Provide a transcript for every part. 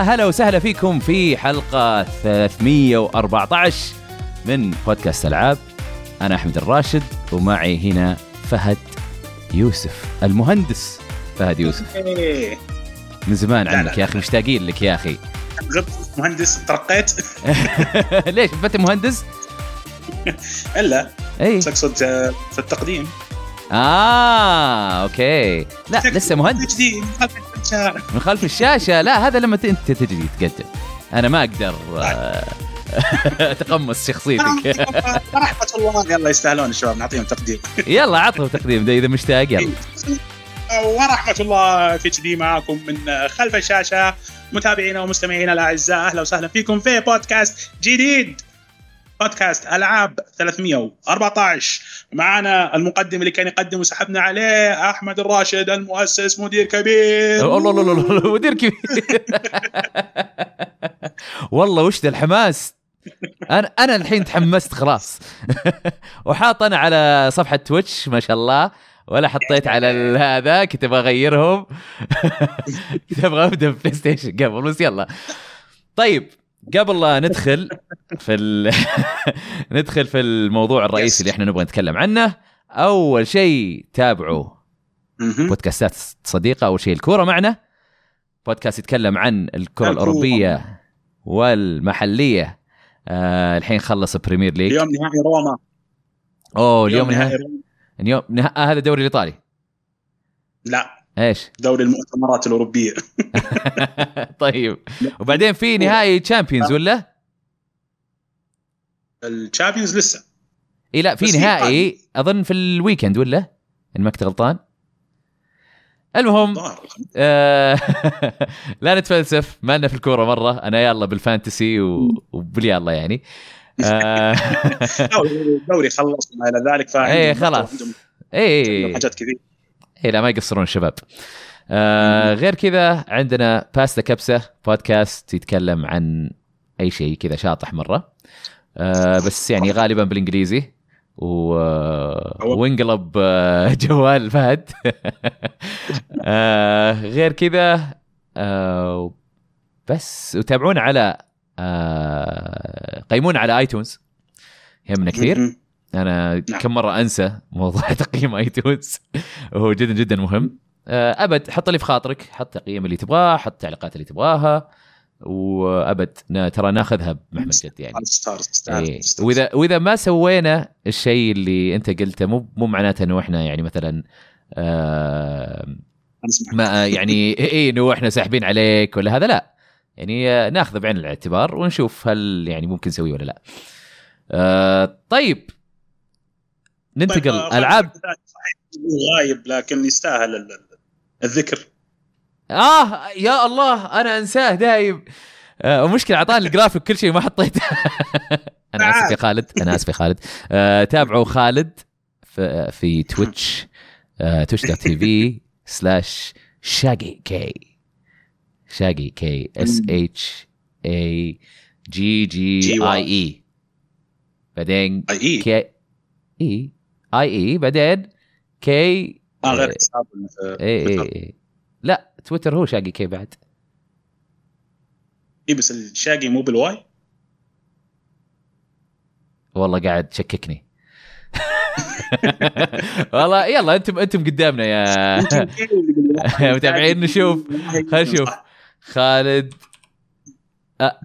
يا هلا وسهلا فيكم في حلقة 314 من بودكاست ألعاب أنا أحمد الراشد ومعي هنا فهد يوسف المهندس فهد يوسف إيه. من زمان عنك لا. يا أخي مشتاقين لك يا أخي غبت مهندس ترقيت ليش أنت مهندس؟ إلا اي آه، في التقديم آه أوكي. لا لسه مهندس جديد من خلف الشاشة. لا هذا لما ت- أنت تجي تقدم. أنا ما أقدر آه، أتقمص شخصيتك. رحمة الله. يلا يستاهلون الشباب نعطيهم تقدير يلا عطوا تقديم. ده إذا مشتاق يلا. ورحمة الله في جديد معكم من خلف الشاشة. متابعينا ومستمعينا الأعزاء أهلا وسهلا فيكم في بودكاست جديد. بودكاست ألعاب 314 معنا المقدم اللي كان يقدم وسحبنا عليه أحمد الراشد المؤسس مدير كبير. الله الله الله مدير كبير. والله وش ذا الحماس؟ أنا أنا الحين تحمست خلاص. وحاط أنا على صفحة تويتش ما شاء الله. ولا حطيت على هذا كنت أبغى أغيرهم. كنت أبغى أبدأ بلاي ستيشن قبل بس يلا. طيب. قبل لا ندخل في ال... ندخل في الموضوع الرئيسي Yes. اللي إحنا نبغى نتكلم عنه أول شيء تابعوا. بودكاستات صديقة أول شيء الكورة معنا بودكاست يتكلم عن الكرة. الأوروبية والمحلية آه الحين خلص Premier League اليوم نهائي روما أوه اليوم نهائي. اليوم. آه هذا الدوري الإيطالي لا إيش؟ دوري المؤتمرات الأوروبية. طيب. وبعدين في نهائي Champions ولا؟ ال Champions لسه. إي لا في نهائي أظن في ال weekend ولا؟ إن ما كنت غلطان. المهم آه لا نتفلسف ما لنا في الكورة مرة. أنا يلا بال fantasy. وباليلا يعني. آه الدوري خلص وما إلى ذلك فعندهم إيه، خلاص. اي حاجات كثير اي لا ما يقصرون الشباب. آه غير كذا عندنا باستا كبسه بودكاست يتكلم عن أي شيء كذا شاطح مرة. آه بس يعني غالبا بالإنجليزي. و... وانقلب آه، جوال فهد. آه غير كذا آه بس وتابعونا على آه قيمونا على ايتونز يهمنا كثير. أنا نعم. كم مرة أنسى موضوع تقييم ايتونز وهو جدا جدا مهم. آه، أبد حط اللي في خاطرك. حط تقييم اللي تبغاه حط التعليقات اللي تبغاها. وأبد ترى ناخذها بمحمل جد يعني. إيه. واذا وإذا ما سوينا الشيء اللي أنت قلته مو مو معناته إنه إحنا يعني مثلا آه ما يعني اي إنه إحنا ساحبين عليك ولا هذا لا. يعني آه، ناخذه بعين الاعتبار ونشوف هل يعني ممكن نسويه ولا لا. آه طيب. ننتقل طيب، آه، ألعاب. غايب لكن يستاهل ال- ال- الذكر. آه يا الله أنا أنساه دايم. آه ومشكلة اعطاني الجرافيك كل شيء ما حطيته. أنا آسف يا خالد أنا آسف يا خالد. آه تابعوا خالد في, في تويتش آه تويتش دوت تي في سلاش شاقي كي. شاقي كي اس اتش اي جي جي. اي اي بعدين اي كي إي. اي اي بعدين كي غير. حساب في اي. اي. لا تويتر هو شاقي كي بعد اي بس الشاقي مو بالواي والله قاعد تشككني والله يلا أنتم أنتم قدامنا يا متابعين نشوف. خل نشوف. خالد أه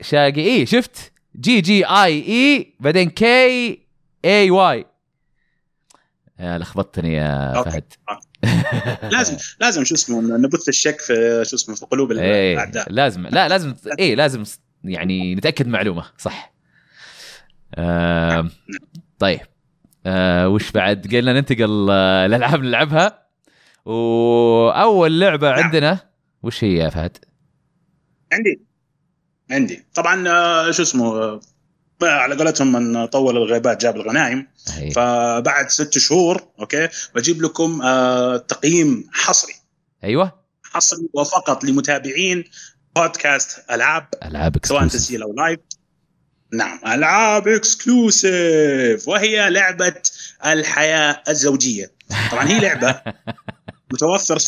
شاقي اي شفت جي جي اي اي بعدين كي اي واي لخبطتني يا. فهد. لازم لازم شو اسمه نبث الشك في شو اسمه في قلوب إيه الأعداء. لازم لا لازم إيه لازم يعني نتأكد معلومة صح. آه طيب. آه وش بعد؟ قلنا ننتقل آه، الالعاب نلعبها. وأول لعبة نعم. عندنا وش هي يا فهد؟ عندي. عندي. طبعا آه، شو اسمه آه، على قولتهم من طول الغيبات جاب الغنايم. فبعد ست شهور okay بجيب لكم آه، تقييم حصري. أيوه. حصري وفقط لمتابعين بودكاست ألعاب. ألعاب سواء. تسجيل أو live نعم ألعاب exclusive وهي لعبة الحياة الزوجية. طبعا هي لعبة متوفر.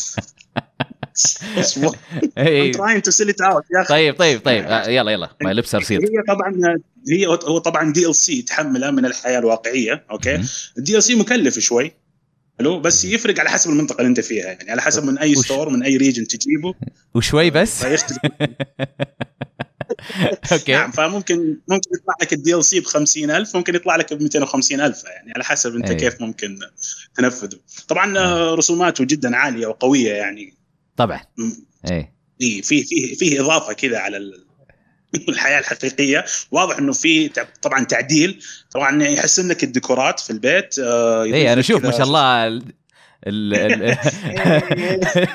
I'm trying to sell it out. يا أخي. طيب طيب طيب. آه، يلا يلا. ما لبس رصيد هي طبعا هي هو طبعا DLC تحمله من الحياة الواقعية okay. ال DLC مكلف شوي حلو؟ بس يفرق على حسب المنطقة اللي أنت فيها يعني على حسب من أي وش- store من أي region تجيبه. وشوي بس؟ okay. نعم فممكن ممكن يطلع لك ال DLC ب 50000 ممكن يطلع لك ب 250000 يعني على حسب أنت أي. كيف ممكن تنفذه. طبعا آه، رسوماته جدا عالية وقوية يعني طبعا. إيه. في في في إضافة كذا على ال- الحياة الحقيقية. واضح إنه في طبعا تعديل. طبعا يحسن لك الديكورات في البيت آه، إيه أنا أشوف ما شاء الله ال... ال... ال...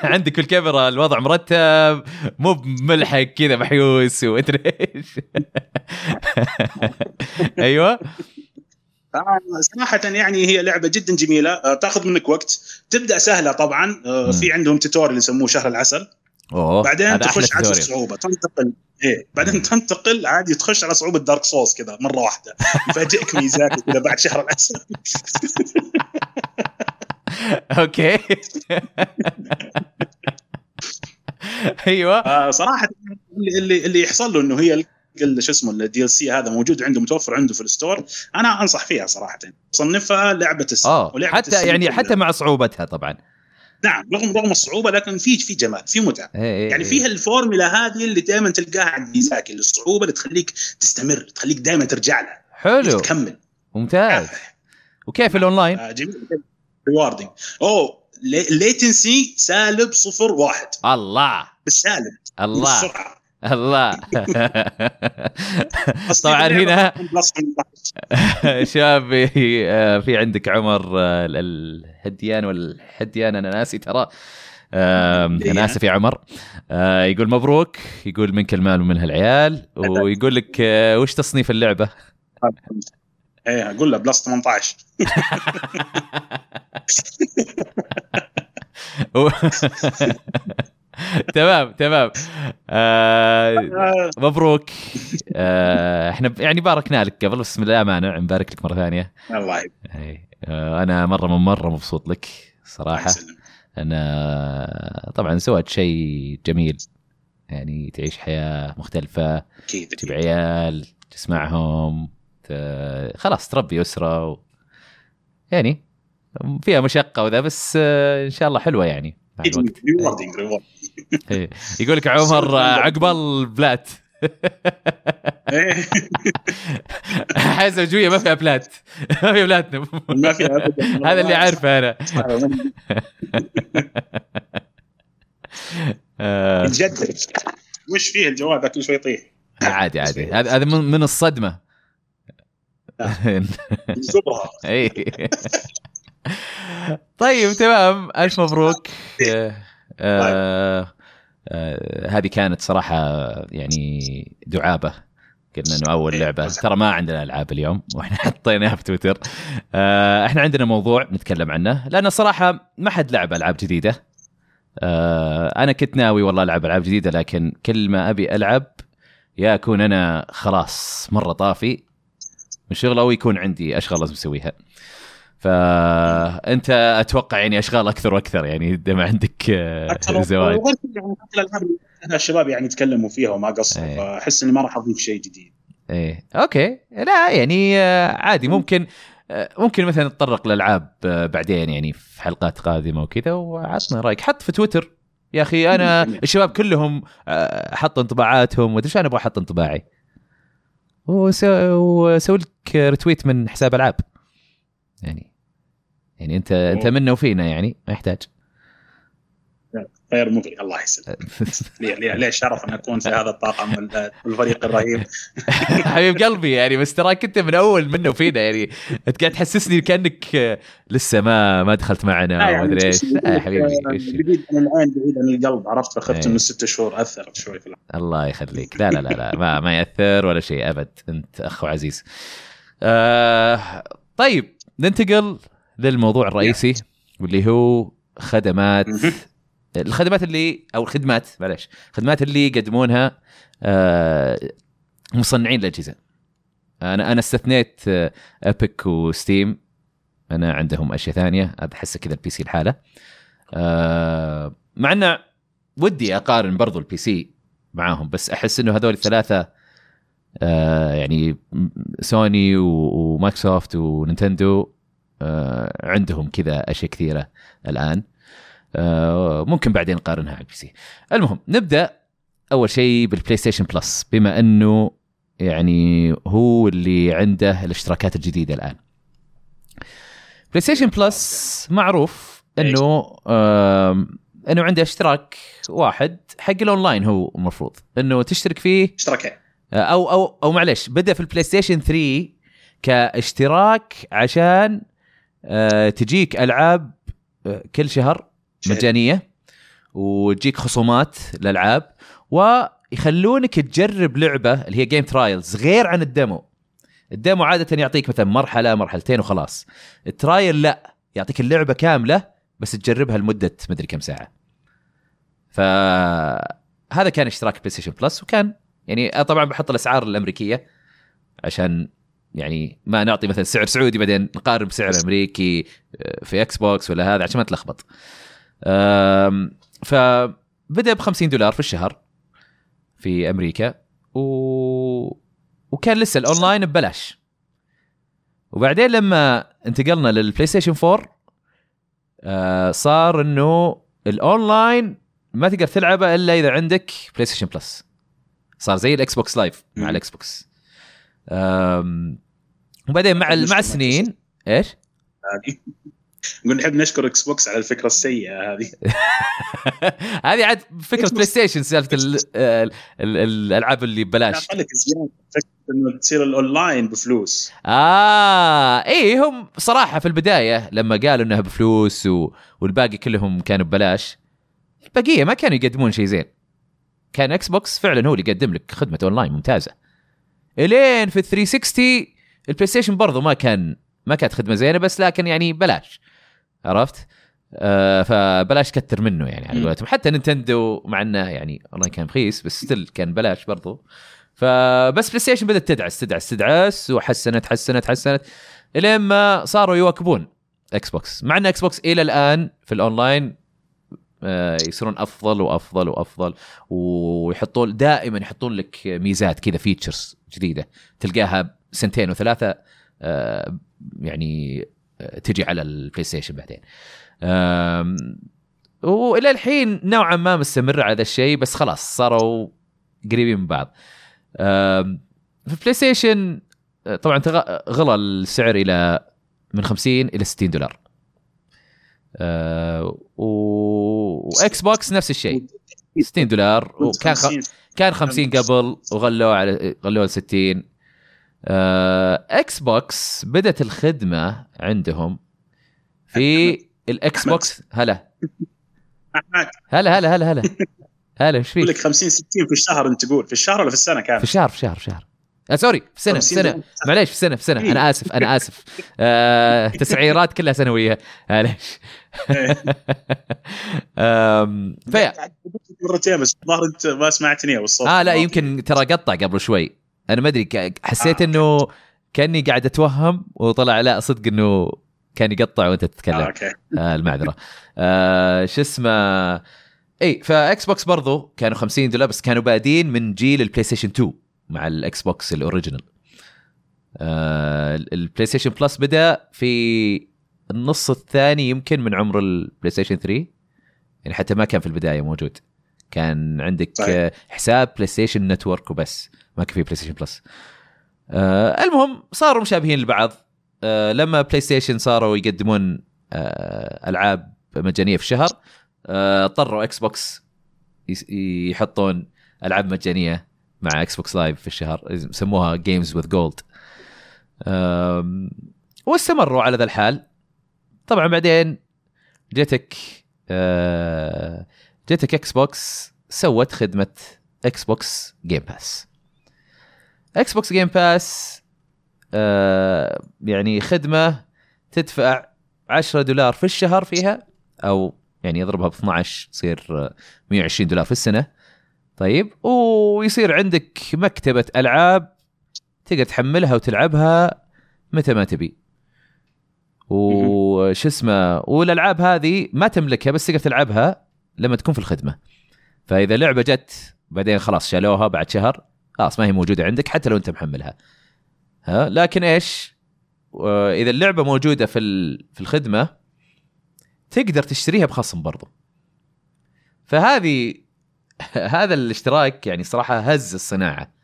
عندك الكاميرا الوضع مرتب مو بملحق كذا محيوس وادري إيش. أيوه. صراحة يعني هي لعبة جدا جميلة. آه، تاخذ منك وقت. تبدأ سهلة طبعا. آه،. في عندهم tutorial يسموه شهر العسل. أوه بعدين تخش على الصعوبة تنتقل. إيه بعدين تنتقل عادي تخش على صعوبة Dark Souls كذا مرة واحدة. يفاجئك ميزاك كذا بعد شهر العسل. okay. أيوه. آه، صراحة اللي اللي, يحصل له إنه هي شو اسمه ال DLC هذا موجود عنده متوفر عنده في ال store. أنا أنصح فيها صراحة. صنفها لعبة السنة آه ولعبة حتى السنة يعني كلها. حتى مع صعوبتها طبعا. نعم رغم رغم الصعوبة لكن في في جمال في متعة. إيه إيه يعني إيه. فيها الفورمولا هذه اللي دائما تلقاها عند ميزاكي الصعوبة اللي تخليك تستمر تخليك دائما ترجع لها حلو. تكمل. ممتاز. وكيف الأونلاين؟ آه، جميل. rewarding أوه latency سالب صفر واحد. الله. بالسالب الله. بالسرعة. الله طبعا هنا plus 18. شاب آه، في عندك عمر آه، الهديان والحديان أنا ناسي ترى. أنا آسف يا عمر آه، يقول مبروك يقول منك المال ومنها العيال ويقول لك وش تصنيف اللعبة؟ إيه أقول له بلس 18 تمام تمام. آه، مبروك. آه، إحنا يعني باركنا لك قبل بس لا مانع نبارك لك مرة ثانية. الله يبارك. آه، أنا مرة من مرة مبسوط لك صراحة. أنا طبعا سويت شيء جميل. يعني تعيش حياة مختلفة أكيد تجيب. عيال تسمعهم خلاص تربي أسرة و... يعني فيها مشقة وذا بس آه، إن شاء الله حلوة يعني مع أكيد إيه. يقول لك عمر عقبال بلات إيه. حياه زوجيه ما فيها بلات. ما فيها بلاتنم ما في أبداً. هذا اللي عارفه أنا. يتجدد. وش فيه الجوال ذا كل شوي يطيح. عادي عادي. هذا هذا من الصدمة. اي طيب تمام. ألف مبروك. آه، هذه كانت صراحة يعني دعابة. قلنا إنه أول إيه، لعبة. ترى ما عندنا ألعاب اليوم وإحنا حطيناها في تويتر. آه، إحنا عندنا موضوع نتكلم عنه لأن صراحة ما حد لعب ألعاب جديدة. آه، أنا كنت ناوي والله ألعب ألعاب جديدة لكن كل ما أبي ألعب يا أكون أنا خلاص مرة طافي. من الشغل أو يكون عندي أشغال لازم أسويها. فأنت أتوقع يعني أشغال أكثر وأكثر يعني دام عندك آه، زواج وغير يعني حتى الألعاب الشباب يعني يتكلموا فيها وما قصروا إيه. فأحس إني ما راح أضيف شيء جديد. إيه. أوكي. لا يعني آه، عادي. ممكن آه، ممكن مثلا نتطرق للألعاب بعدين يعني في حلقات قادمة وكذا وعطنا رأيك. حط في تويتر. يا أخي أنا الشباب كلهم حطوا انطباعاتهم. وادري أنا أبغى أحط انطباعي. وسو- وسوي لك رتويت من حساب ألعاب. يعني. يعني انت انت منا وفينا يعني ما يحتاج. غير مغري الله يسلمك. لي شرف ان أكون في هذا الطاقم وال- والفريق الرهيب؟ حبيب قلبي يعني بس تراك انت من أول منا وفينا يعني. أنت قاعد تحسسني كأنك آه، لسه ما ما دخلت معنا لا وما يعني ادري إيش. يا حبيبي وش- بعيد عن العين بعيد عن القلب عرفت؟ فخفت. انه الست شهور أثرت شوي في. الله يخليك. لا لا لا لا ما, ما يأثر ولا شيء أبد. أنت اخ عزيز. آه طيب ننتقل للموضوع الرئيسي واللي هو خدمات. الخدمات اللي أو الخدمات معلش الخدمات اللي يقدمونها آه مصنعين الأجهزة. أنا أنا استثنيت آه، Epic و Steam أنا عندهم أشياء ثانية احس كذا ال PC لحاله آه مع إنه ودي أقارن برضو ال PC معاهم بس أحس إنه هذول الثلاثة آه يعني سوني ومايكروسوفت ونينتندو آه عندهم كذا أشياء كثيرة الآن. آه ممكن بعدين نقارنها على ال PC المهم نبدأ أول شيء بالبلاي ستيشن بلس بما إنه يعني هو اللي عنده الاشتراكات الجديدة الآن. بلاي ستيشن بلس معروف إنه إنه عنده اشتراك واحد حق الأونلاين هو المفروض إنه تشترك فيه اشتراكين. أو أو أو معلش بدأ في البلاي ستيشن 3 كاشتراك عشان آه، تجيك ألعاب آه، كل شهر مجانية وتجيك خصومات للألعاب ويخلونك تجرب لعبة اللي هي game trials غير عن ال demo. ال demo عادة يعطيك مثلا مرحلة مرحلتين وخلاص. ال trial لا يعطيك اللعبة كاملة بس تجربها لمدة مدري كم ساعة. فهذا كان اشتراك بلاي ستيشن بلس وكان يعني طبعا بحط الأسعار الأمريكية عشان يعني ما نعطي مثلا سعر سعودي بعدين نقارن بسعر أمريكي آه، في إكس بوكس ولا هذا عشان ما تلخبط. فبدأ ب 50 دولار في الشهر في أمريكا و... وكان لسه الأونلاين ببلاش. وبعدين لما انتقلنا للبلاي ستيشن 4 آه صار إنه الأونلاين ما تقدر تلعبه إلا إذا عندك بلاي ستيشن بلس صار زي الاكس بوكس لايف مع الاكس بوكس وبعدين مع مع السنين إيش؟ نقول نحب نشكر إكس بوكس على الفكرة السيئة هذه. هذه عاد فكرة بلاي ستيشن سالفة الألعاب اللي ببلاش. إنه تصير الأونلاين بفلوس. آه اي هم صراحة في البداية لما قالوا إنها بفلوس و... والباقي كلهم كانوا ببلاش البقيه ما كانوا يقدمون شيء زين. كان إكس بوكس فعلا هو اللي يقدم لك خدمة أونلاين ممتازة. إلين في ال 360 البلاي ستيشن برضو ما كان ما كانت خدمة زينة بس لكن يعني بلاش. عرفت؟ آه فبلاش كتر منه يعني على قولتهم. حتى نينتندو مع إنه يعني والله كان رخيص بس still كان بلاش برضو. فبس بلاي ستيشن بدأت تدعس تدعس تدعس وحسنت حسنت حسنت إلين ما صاروا يواكبون إكس بوكس مع إن إكس بوكس إلى الآن في الأونلاين آه يصيرون أفضل وأفضل وأفضل ويحطون دائما يحطون لك ميزات كذا features جديدة تلقاها سنتين وثلاثة آه يعني تجي على البلاي ستيشن بعدين. وإلى الحين نوعا ما مستمر على هذا الشيء بس خلاص صاروا قريبين من بعض. في بلاي ستيشن طبعا غلى السعر إلى من 50 إلى 60 دولار. أه وإكس بوكس نفس الشيء. 60 دولار وكان خ... كان 50 قبل وغلوه على غلوه ل 60 إكس بوكس بدأت الخدمة عندهم في الاكس بوكس هلا. أحمد. هلا هلا هلا هلا. هلا إيش فيك؟ لك 50 60 في الشهر أنت تقول. في الشهر ولا في السنة كامل؟ في الشهر في الشهر في الشهر آه sorry في سنة في سنة. معليش في سنة في سنة. أنا آسف أنا آسف. آه تسعيرات كلها سنوية. معليش. فيا. مرتين بس الظاهر أنت ما سمعتني أو الصوت. آه لا يمكن ترى قطع قبل شوي. أنا ما أدري حسيت آه. إنه كأني قاعد أتوهم وطلع لا صدق إنه كان يقطع وأنت تتكلم. آه، okay. آه المعذرة. آه شو اسمه؟ إي فإكس بوكس برضو كانوا 50 دولار بس كانوا بادين من جيل البلاي ستيشن 2 مع الاكس بوكس ال original. آه البلاي ستيشن بلس بدأ في النص الثاني يمكن من عمر البلاي ستيشن 3 يعني حتى ما كان في البداية موجود. كان عندك طيب. حساب بلاي ستيشن نتورك وبس. ما كان في بلاي ستيشن بلس آه المهم صاروا مشابهين لبعض. آه لما بلاي ستيشن صاروا يقدمون آه ألعاب مجانية في الشهر آه، اضطروا إكس بوكس يحطون ألعاب مجانية مع إكس بوكس Live في الشهر يسموها Games with Gold واستمروا على ذا الحال. طبعا بعدين جتك آه، جتك إكس بوكس سوت خدمة إكس بوكس Game Pass إكس بوكس Game Pass يعني خدمة تدفع 10 دولار في الشهر فيها أو يعني يضربها ب 12 تصير 120 دولار في السنة. طيب ويصير عندك مكتبة ألعاب تقدر تحملها وتلعبها متى ما تبي. وش اسمه والألعاب هذه ما تملكها بس تقدر تلعبها لما تكون في الخدمة. فإذا لعبة جت بعدين خلاص شالوها بعد شهر خلاص ما هي موجودة عندك حتى لو أنت محملها. ها؟ لكن إيش؟ آه، إذا اللعبة موجودة في في الخدمة تقدر تشتريها بخصم برضو. فهذه هذا الاشتراك يعني صراحة هز الصناعة.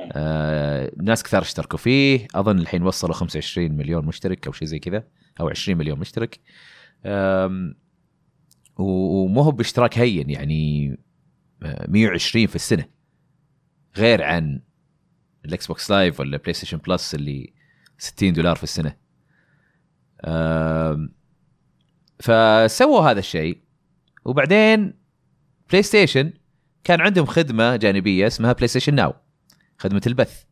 آه ناس كثار اشتركوا فيه. أظن الحين وصلوا 25 مليون مشترك أو شيء زي كذا أو 20 مليون مشترك. ومو هو باشتراك هين يعني آه، 120 في السنة. غير عن الإكس بوكس Live ولا بلاي ستيشن Plus اللي 60 دولار في السنة. فسووا هذا الشيء. وبعدين بلاي ستيشن كان عندهم خدمة جانبية اسمها بلاي ستيشن Now خدمة البث.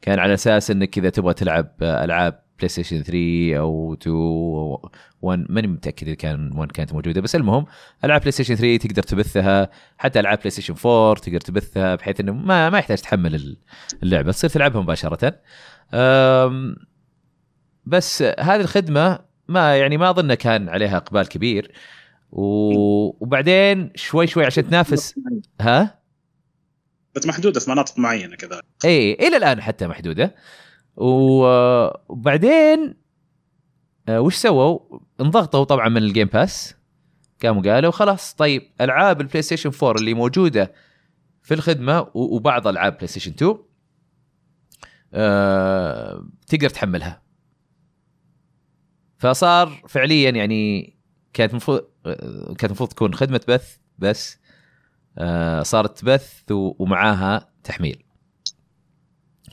كان على أساس إنك إذا تبغى تلعب ألعاب بلاي ستيشن 3 أو 2 أو 1 ماني متأكد إذا كان 1 كانت موجودة. بس المهم ألعاب بلاي ستيشن 3 تقدر تبثها حتى ألعاب بلاي ستيشن 4 تقدر تبثها بحيث إنه ما ما يحتاج تحمل اللعبة تصير تلعبها مباشرة. بس هذه الخدمة ما يعني ما اظن كان عليها إقبال كبير. وبعدين شوي شوي عشان تنافس ها؟ بس محدودة في مناطق معينة كذا. اي إلى الآن حتى محدودة. وبعدين آه، وش سووا؟ انضغطوا طبعا من ال Game Pass قاموا قالوا خلاص طيب ألعاب البلاي ستيشن 4 اللي موجودة في الخدمة وبعض ألعاب بلاي ستيشن 2 آه، تقدر تحملها فصار فعليا يعني كانت المفروض آه، كانت المفروض تكون خدمة بث بس آه، صارت بث ومعاها تحميل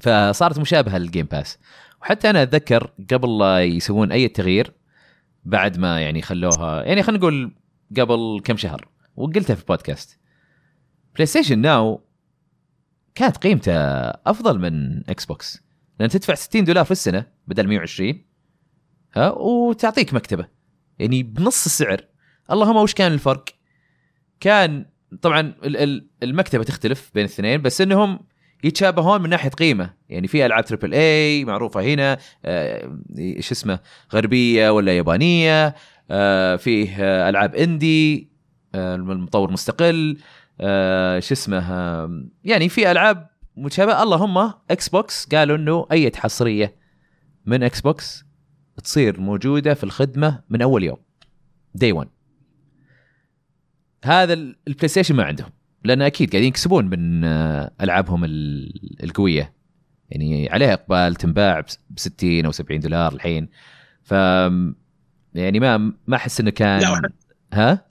فصارت مشابهة لل Game Pass وحتى أنا أتذكر قبل لا يسوون أي تغيير بعد ما يعني خلوها يعني خلينا نقول قبل كم شهر وقلتها في البودكاست. بلاي ستيشن Now كانت قيمته أفضل من إكس بوكس لأن تدفع 60 دولار في السنة بدل 120 ها وتعطيك مكتبة. يعني بنص السعر. اللهم وش كان الفرق؟ كان طبعا ال- ال- المكتبة تختلف بين الاثنين بس إنهم يتشابهون من ناحية قيمة. يعني في ألعاب triple A معروفة هنا آه، إيش اسمه غربية ولا يابانية آه، فيه آه، ألعاب indie آه، المطور مستقل آه، شو اسمه آه، يعني في ألعاب متشابهة. اللهم إكس بوكس قالوا إنه أي حصرية من إكس بوكس تصير موجودة في الخدمة من أول يوم day 1 هذا ال- البلاي ستيشن ما عندهم. لأن أكيد قاعدين يكسبون من آه، ألعابهم ال- القوية يعني عليها إقبال تنباع ب 60 أو 70 دولار الحين ف يعني ما ما أحس إنه كان لا، ها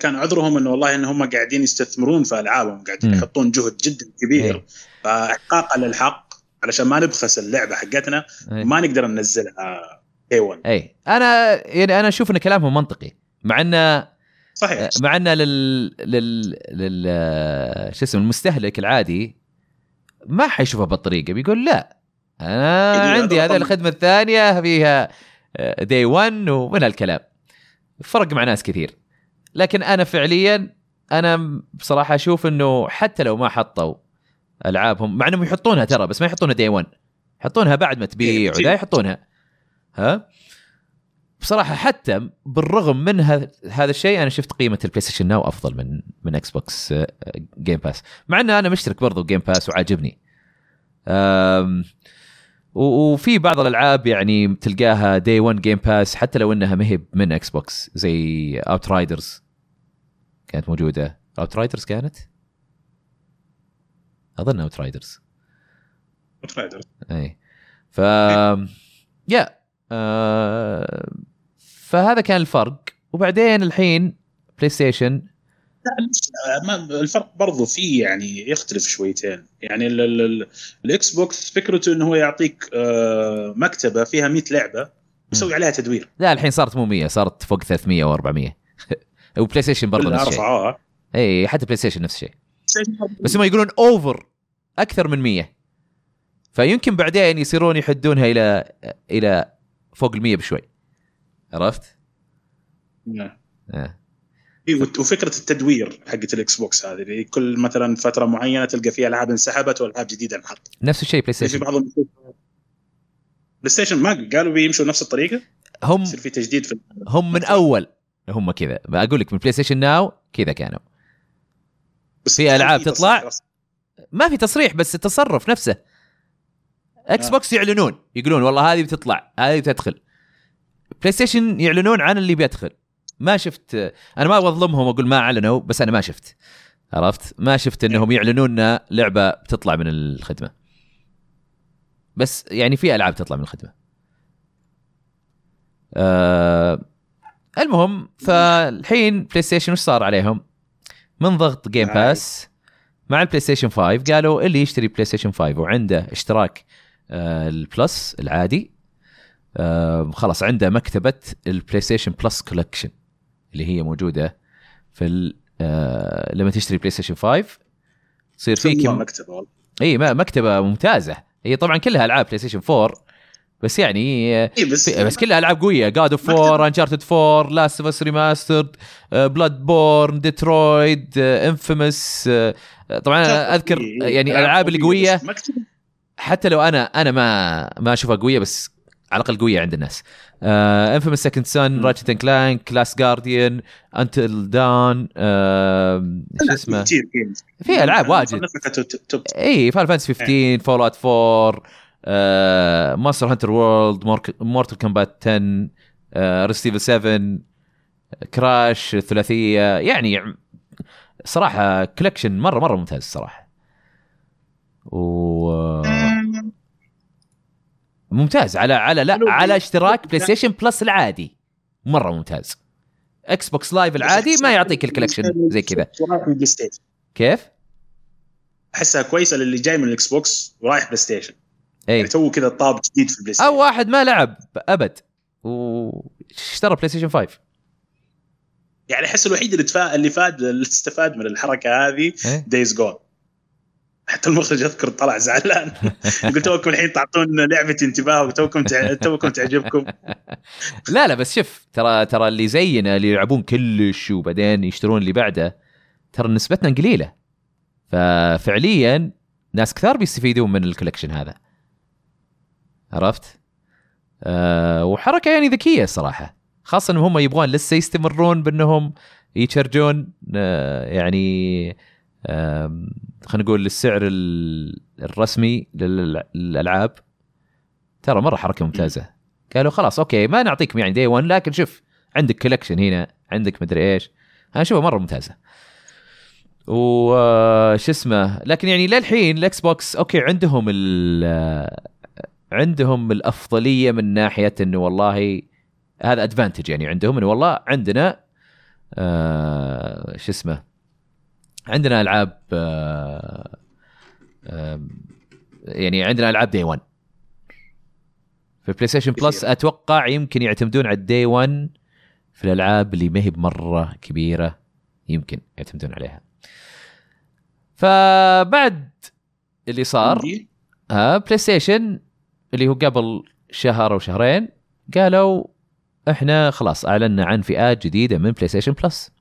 كان عذرهم إنه والله إن هم قاعدين يستثمرون في ألعابهم قاعدين. يحطون جهد جدا كبير إيه. فاحقاقا للحق علشان ما نبخس اللعبة حقتنا إيه. ما نقدر ننزلها اي 1 اي أنا يعني أنا أشوف إن كلامهم منطقي مع انه صحيح. مع إنه لل لل لل شو اسمه المستهلك العادي ما حيشوفها بالطريقة بيقول لا أنا عندي هذا. الخدمة الثانية فيها دي 1 ومن هالكلام. فرق مع ناس كثير. لكن أنا فعليا أنا بصراحة أشوف إنه حتى لو ما حطوا ألعابهم مع إنهم يحطونها ترى بس ما يحطونها day 1 يحطونها بعد ما تبيع إيه، وذا يحطونها. ها؟ بصراحة حتى بالرغم من هذا الشيء أنا شفت قيمة البلاي ستيشن Now أفضل من من إكس بوكس Game Pass مع ان أنا مشترك برضو Game Pass وعاجبني. وفي بعض الألعاب يعني تلقاها day 1 Game Pass حتى لو إنها ما هي من إكس بوكس زي Outriders كانت موجودة. Outriders كانت؟ أظن Outriders Outriders. اي ف يا آه... فهذا كان الفرق. وبعدين الحين بلاي ستيشن ما- الفرق برضو فيه يعني يختلف شويتين. يعني ال- ال- ال- الاكس بوكس فكرته إنه هو يعطيك آه، مكتبة فيها 100 لعبة يسوي عليها تدوير. لا الحين صارت مو 100 صارت فوق 300 و400 وبلاي ستيشن برضه نفس الشيء اي حتى بلاي ستيشن نفس الشيء بس هم يقولون over أكثر من 100 فيمكن بعدين يصيرون يحدونها إلى إلى فوق ال 100 بشوي. عرفت؟ نعم. آه. إيه، وفكرة التدوير حقت الإكس بوكس هذه اللي كل مثلا فترة معينة تلقى فيها ألعاب انسحبت وألعاب جديدة انحطت. نفس الشيء بلاي في ستيشن بعضهم بلاي ستيشن ما قالوا بيمشوا نفس الطريقة؟ هم يصير في تجديد في هم من أول. هم كذا. أقول لك من بلاي ستيشن Now كذا كانوا. بس في تصريح تطلع؟ ما في تصريح بس التصرف نفسه. إكس آه. بوكس يعلنون يقولون والله هذه بتطلع هذه بتدخل. بلاي ستيشن يعلنون عن اللي بيدخل. ما شفت أنا ما أبغى أظلمهم وأقول ما أعلنوا بس أنا ما شفت. عرفت؟ ما شفت إنهم يعلنون لعبة بتطلع من الخدمة. بس يعني في ألعاب تطلع من الخدمة. آه المهم فالحين بلاي ستيشن وش صار عليهم؟ من ضغط Game عادي. Pass مع البلاي ستيشن 5 قالوا اللي يشتري بلاي ستيشن 5 وعنده اشتراك ال Plus العادي. آه خلاص عنده مكتبة البلاي ستيشن Plus Collection اللي هي موجودة في آه لما تشتري بلاي ستيشن 5 تصير في والله كم مكتبة؟ إي مكتبة ممتازة. هي طبعا كلها ألعاب بلاي ستيشن 4 بس يعني آه، إيه بس بس كلها ألعاب قوية. God of 4 Uncharted 4 Last of Us Remastered Bloodborne Detroit Infamous طبعا أذكر يعني الالعاب اللي قوية. بس مكتبة حتى لو أنا أنا ما ما أشوفها قوية بس على الأقل قوية عند الناس. انفيمس سكند سن. راتشت اند كلانك كلاس جارديان انتل دان شو اسمه؟ في واجد. صنفها كتوب- توب إي فاينل فانتسي 15 فول اوت 4 ماستر هانتر وورلد مورتال كومبات 10 ريستيفل 7 كراش ثلاثيه يعني صراحة كولكشن مره مرة ممتاز صراحة. و ممتاز على على لا. على اشتراك بلاي ستيشن Plus العادي مره ممتاز إكس بوكس Live العادي ما يعطيك ال collection زي كذا كيف؟ احسها كويسه للي جاي من الاكس بوكس ورايح بلاي ستيشن اي يعني توه كذا طاب جديد في البلاي ستيشن أو واحد ما لعب ابد واشترى بلاي ستيشن 5 يعني احس الوحيد اللي تفا... اللي فاد اللي استفاد من الحركه هذه إيه؟ Days Gone حتى المخرج اذكر طلع زعلان. قلت توكم الحين تعطون لعبة انتباه وتوكم تع... توكم تعجبكم. لا لا بس شوف ترى ترى اللي زينا اللي يلعبون كلش وبعدين يشترون اللي بعده ترى نسبتنا قليلة. ففعليا ناس كثار بيستفيدون من الكولكشن هذا. عرفت؟ أه وحركة يعني ذكية الصراحه خاصة انهم هم يبغون لسه يستمرون بأنهم يتشرجون أه يعني خلينا نقول السعر ال- الرسمي للألعاب ترى مرة حركة ممتازة. قالوا خلاص okay ما نعطيكم يعني day 1 لكن شوف عندك collection هنا عندك مدري إيش. أنا أشوفها مرة ممتازة. وش اسمه لكن يعني للحين الاكس بوكس okay عندهم ال عندهم الأفضلية من ناحية إنه والله هذا advantage يعني عندهم إنه والله عندنا آه شو اسمه عندنا ألعاب آه آه يعني عندنا ألعاب day 1 في بلاي ستيشن Plus. أتوقع يمكن يعتمدون على ال day 1 في الألعاب اللي ما هي بمرة كبيرة يمكن يعتمدون عليها فبعد اللي صار. آه بلاي ستيشن اللي هو قبل شهر أو شهرين قالوا إحنا خلاص اعلنا عن فئات جديدة من بلاي ستيشن Plus آه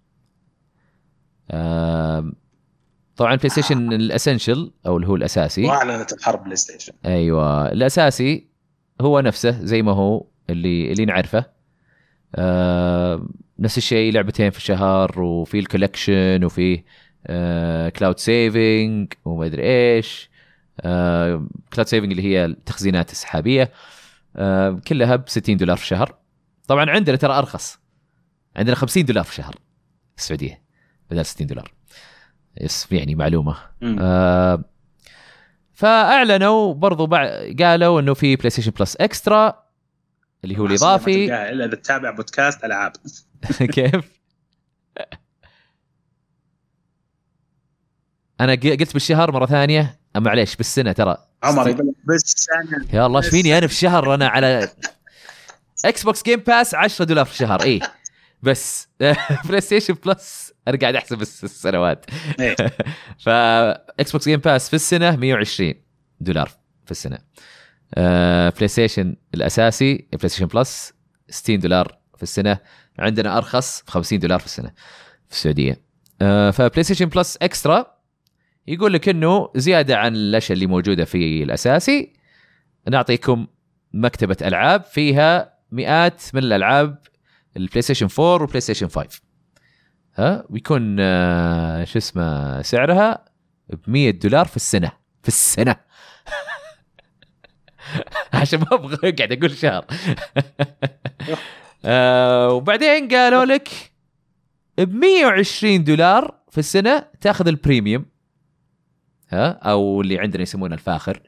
طبعا بلاي ستيشن ال Essential أو اللي هو الأساسي. وأعلنت الحرب بلاي ستيشن أيوه. الأساسي هو نفسه زي ما هو اللي اللي نعرفه. آه نفس الشيء لعبتين في الشهر وفي ال collection وفي آه cloud saving وما أدري إيش. آه cloud saving اللي هي التخزينات السحابيه آه كلها ب 60 دولار في الشهر. طبعا عندنا ترى أرخص. عندنا 50 دولار في الشهر. في السعودية. بدل 60 دولار. yes يعني معلومة. آه فأعلنوا برضو بعد قالوا إنه في بلاي ستيشن Plus Extra اللي هو الإضافي. إلا إذا تتابع بودكاست ألعاب. كيف؟ أنا قلت بالشهر مرة ثانية معليش بالسنة ترى. عمر أنا يا الله إيش فيني أنا في الشهر أنا على إكس بوكس Game Pass 10 دولار في الشهر اي بس. بلاي ستيشن Plus أنا قاعد أحسب الس- السنوات. فاكس بوكس Game Pass في السنة 120 دولار في السنة. آه، بلاي ستيشن الأساسي بلاي ستيشن Plus 60 دولار في السنة. عندنا أرخص ب 50 دولار في السنة في السعودية. آه، فبلاي ستيشن Plus Extra يقول لك إنه زيادة عن الأشياء اللي موجودة في الأساسي. نعطيكم مكتبة ألعاب فيها مئات من الألعاب البلاي ستيشن 4 والبلاي ستيشن 5 ها ويكون آه، شو اسمه سعرها ب 100 دولار في السنة في السنة. عشان ما أبغى أقعد أقول شهر. آه وبعدين قالوا لك ب 120 دولار في السنة تاخذ ال Premium. ها أو اللي عندنا يسمونه الفاخر.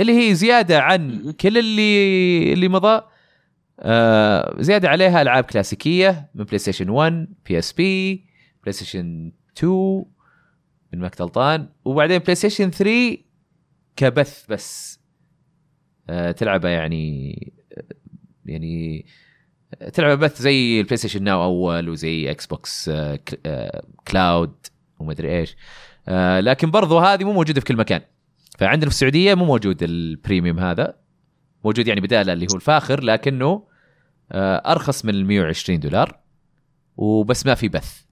اللي هي زيادة عن كل اللي اللي مضى. آه زيادة عليها ألعاب كلاسيكية من بلاي ستيشن 1 PSP بلاي ستيشن 2 من مقتلطان وبعدين بلاي ستيشن 3 كبث بس. آه تلعبه يعني يعني تلعب بث زي البلاي ستيشن Now أول وزي إكس بوكس آه آه Cloud ومدري إيش. آه لكن برضو هذه مو موجودة في كل مكان. فعندنا في السعودية مو موجود ال Premium هذا. موجود يعني بداله اللي هو الفاخر لكنه آه أرخص من ال 120 دولار وبس ما في بث.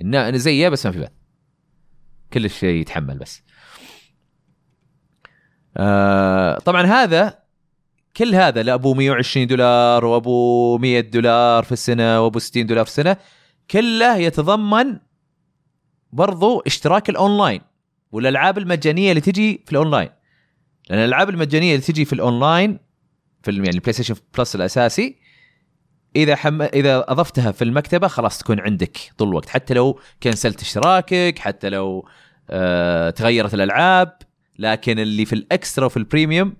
انه زيه بس ما في بث. كل شيء يتحمل بس. آه طبعا هذا كل هذا لأبو 120 دولار وأبو 100 دولار في السنة وأبو 60 دولار في السنة كله يتضمن برضو اشتراك الأونلاين والألعاب المجانية اللي تجي في الأونلاين. لأن الألعاب المجانية اللي تجي في الأونلاين في يعني البلاي ستيشن Plus الأساسي إذا حم... إذا أضفتها في المكتبة خلاص تكون عندك طول الوقت. حتى لو كنسلت اشتراكك حتى لو آه تغيرت الألعاب لكن اللي في ال Extra وفي ال Premium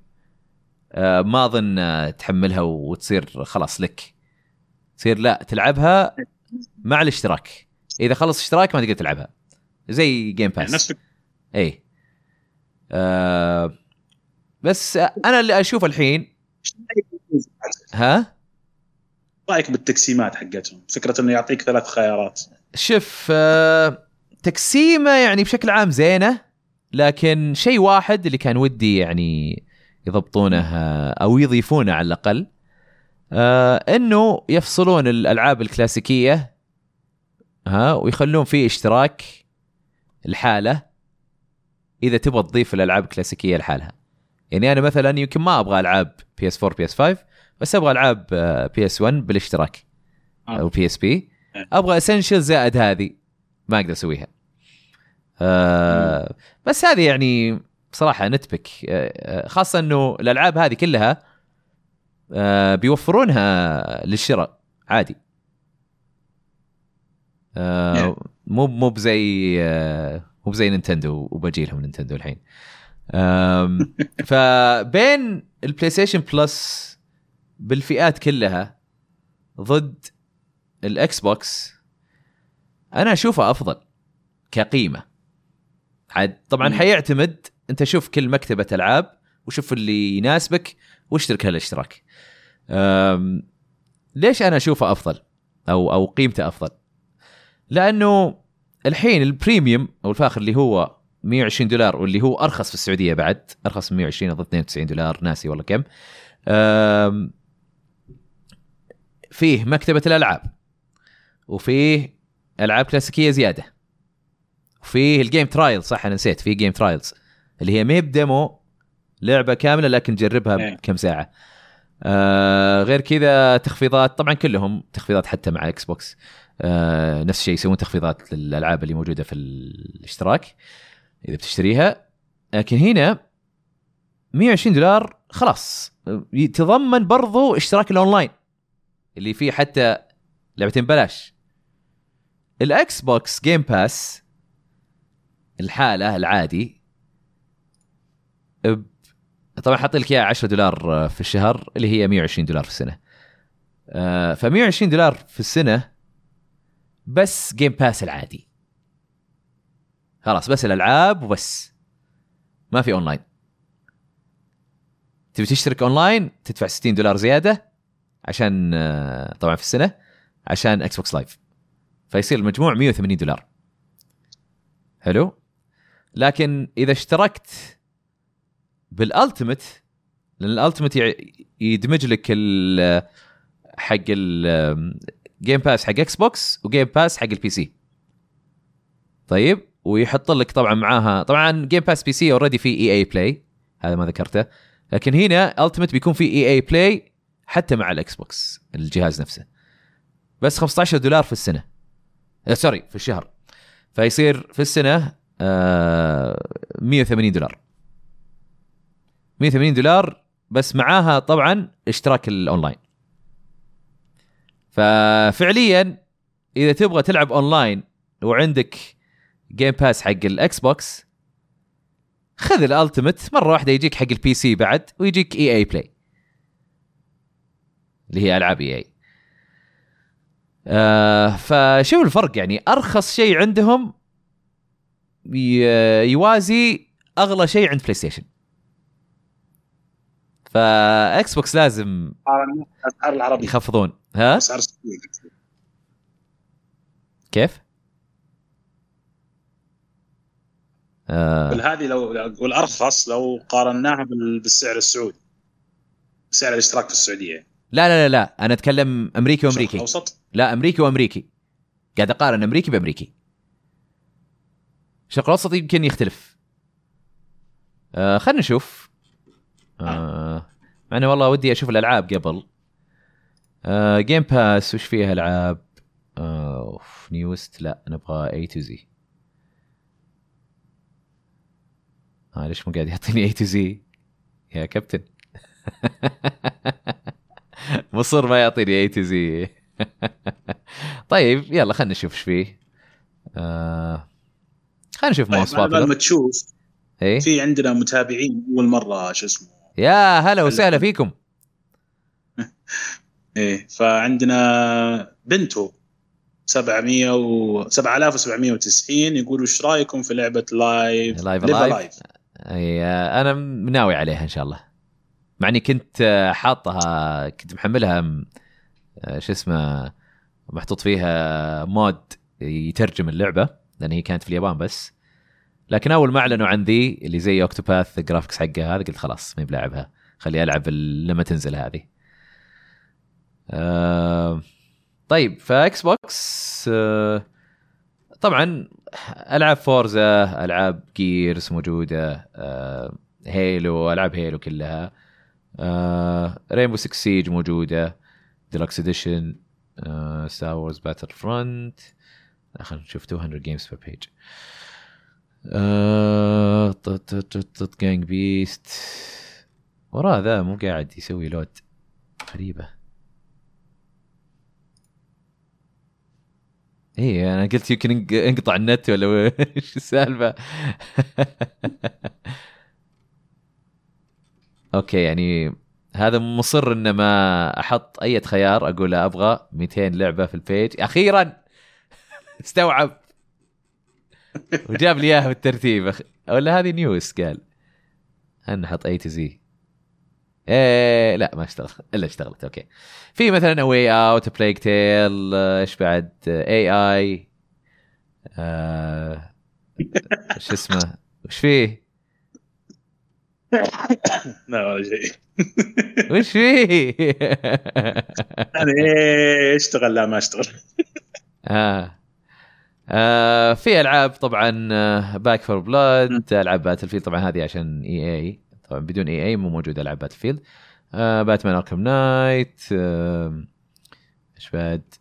آه ما أظن آه تحملها وتصير خلاص لك. تصير لا تلعبها مع الاشتراك. إذا خلص اشتراك ما تقدر تلعبها. زي Game Pass نفس اي آه بس أنا اللي أشوف الحين ها؟ رأيك بالتقسيمات حقتهم؟ فكرة إنه يعطيك ثلاث خيارات. شوف آه تقسيمة يعني بشكل عام زينة لكن شيء واحد اللي كان ودي يعني يضبطونه آه، أو يضيفونه على الأقل آه إنه يفصلون الألعاب الكلاسيكية ها ويخلون فيه اشتراك الحالة إذا تبغى تضيف الألعاب الكلاسيكية لحالها. يعني أنا مثلا يمكن ما أبغى ألعاب PS 4 PS 5 بس أبغى ألعاب PS 1 بالاشتراك آه. أو PSP أبغى Essential زائد هذه ما أقدر أسويها. آه بس هذه يعني بصراحة nitpick. آه آه، خاصة إنه الألعاب هذه كلها آه بيوفرونها للشراء عادي. آه مو مو بزي آه مو بزي نينتندو وبجي لهم نينتندو الحين. آم، فبين البلاي ستيشن بلس بالفئات كلها ضد الاكس بوكس أنا أشوفه أفضل كقيمة. عاد طبعا. حيعتمد أنت شوف كل مكتبة ألعاب وشوف اللي يناسبك واشترك هالاشتراك. ليش أنا أشوفه أفضل؟ أو أو قيمته أفضل؟ لأنه الحين ال Premium أو الفاخر اللي هو 120 دولار واللي هو أرخص في السعودية بعد. أرخص من 120 أظن 92 دولار ناسي والله كم. فيه مكتبة الألعاب وفيه ألعاب كلاسيكية زيادة وفيه ال game trial صح أنا نسيت في game trials اللي هي ما هي ب demo لعبة كاملة لكن جربها إيه. كم ساعة. آه غير كذا تخفيضات طبعا كلهم تخفيضات حتى مع إكس بوكس آه نفس الشيء يسوون تخفيضات للألعاب اللي موجودة في الاشتراك. إذا بتشتريها لكن هنا 120 دولار خلاص. تضمن برضو اشتراك الأونلاين اللي فيه حتى لعبتين بلاش الاكس بوكس Game Pass الحالة العادي طبعا حاط لك إياها 10 دولار في الشهر اللي هي 120 دولار في السنة. ف 120 دولار في السنة بس Game Pass العادي. خلاص بس الألعاب وبس. ما في اونلاين تبي تشترك اونلاين تدفع 60 دولار زيادة عشان آه، طبعا في السنة عشان إكس بوكس Live فيصير المجموع 180 دولار. حلو؟ لكن إذا اشتركت بال Ultimate لأن ال Ultimate يدمج لك ال حق ال Game Pass حق إكس بوكس و Game Pass حق ال PC طيب؟ ويحط لك طبعا معاها طبعا Game Pass PC already في EA Play هذا ما ذكرته. لكن هنا Ultimate بيكون في EA Play حتى مع الاكس بوكس الجهاز نفسه. بس 15 دولار في السنة. آه sorry في الشهر. فيصير في السنة آه 180 دولار. 180 دولار بس معاها طبعا اشتراك الاونلاين ففعليا إذا تبغى تلعب اونلاين وعندك Game Pass حق الإكس بوكس. خذ ال Ultimate مرة واحدة يجيك حق ال PC بعد ويجيك EA Play اللي هي ألعاب EA. آه فشوف الفرق يعني. أرخص شيء عندهم يوازي أغلى شيء عند بلاي ستيشن فإكس بوكس لازم أسعار العربي يخفضون. ها؟ أسعار كيف؟ آه هذه لو والارخص لو قارناها بالسعر السعودي. سعر الاشتراك في السعودية. لا لا لا لا. أنا أتكلم أمريكي وأمريكي. اوسط لا أمريكي وأمريكي. قاعد أقارن أمريكي بأمريكي. الشرق الأوسط يمكن يختلف. آه خلينا نشوف. آه. مع انه والله ودي أشوف الألعاب قبل. آه Game Pass وش فيها ألعاب؟ أوف newest؟ لا نبغى A to Z آه ليش مو قاعد يعطيني A to Z يا كابتن. مصر ما يعطيني A to Z طيب يلا خلينا نشوف إيش فيه. آه خلينا نشوف most طيب ما تشوف. إيه؟ في عندنا متابعين أول مرة شو اسمه. يا هلا وسهلا فيكم. إيه فعندنا بنتو. 700 و 7790 يقولوا إيش رأيكم في لعبة Live Live Live أي أنا ناوي عليها إن شاء الله. مع إني كنت حاطها كنت محملها شو اسمه محطوط فيها mod يترجم اللعبة لأن هي كانت في اليابان بس. لكن أول ما أعلنوا عن ذي اللي زي Octopath ال graphics حقها هذا قلت خلاص ما بلعبها خلي ألعب لما تنزل هذه. آه طيب فاكس بوكس آه طبعا ألعاب Forza ألعاب Gears موجودة آه Halo ألعاب Halo كلها آه Rainbow 6 Siege موجودة Deluxe Edition Star Wars Battlefront خلينا نشوف 200 games per page Gang Beasts وراه ذا مو قاعد يسوي load غريبة. إيه أنا قلت يمكن انقطع النت ولا إيش السالفة؟ okay يعني هذا مصر إنه ما أحط أي خيار أقول أبغى 200 لعبة في ال page أخيرا! استوعب! وجاب لي إياها بالترتيب ولا هذه نيوز قال. نحط A to Z إيه لا ما اشتغل. إلا اشتغلت okay. في مثلا Way Out Plague Tale إيش بعد؟ EA آه، شو اسمه؟ وش فيه؟ لا ولا شيء. وش فيه؟ أنا إيه اشتغل لا ما اشتغل. آه. آه في ألعاب طبعا Back 4 Blood ألعاب Battlefield طبعا هذه عشان EA طبعا بدون EA مو موجود العاب Battlefield آه Batman Arkham Knight آه بعد؟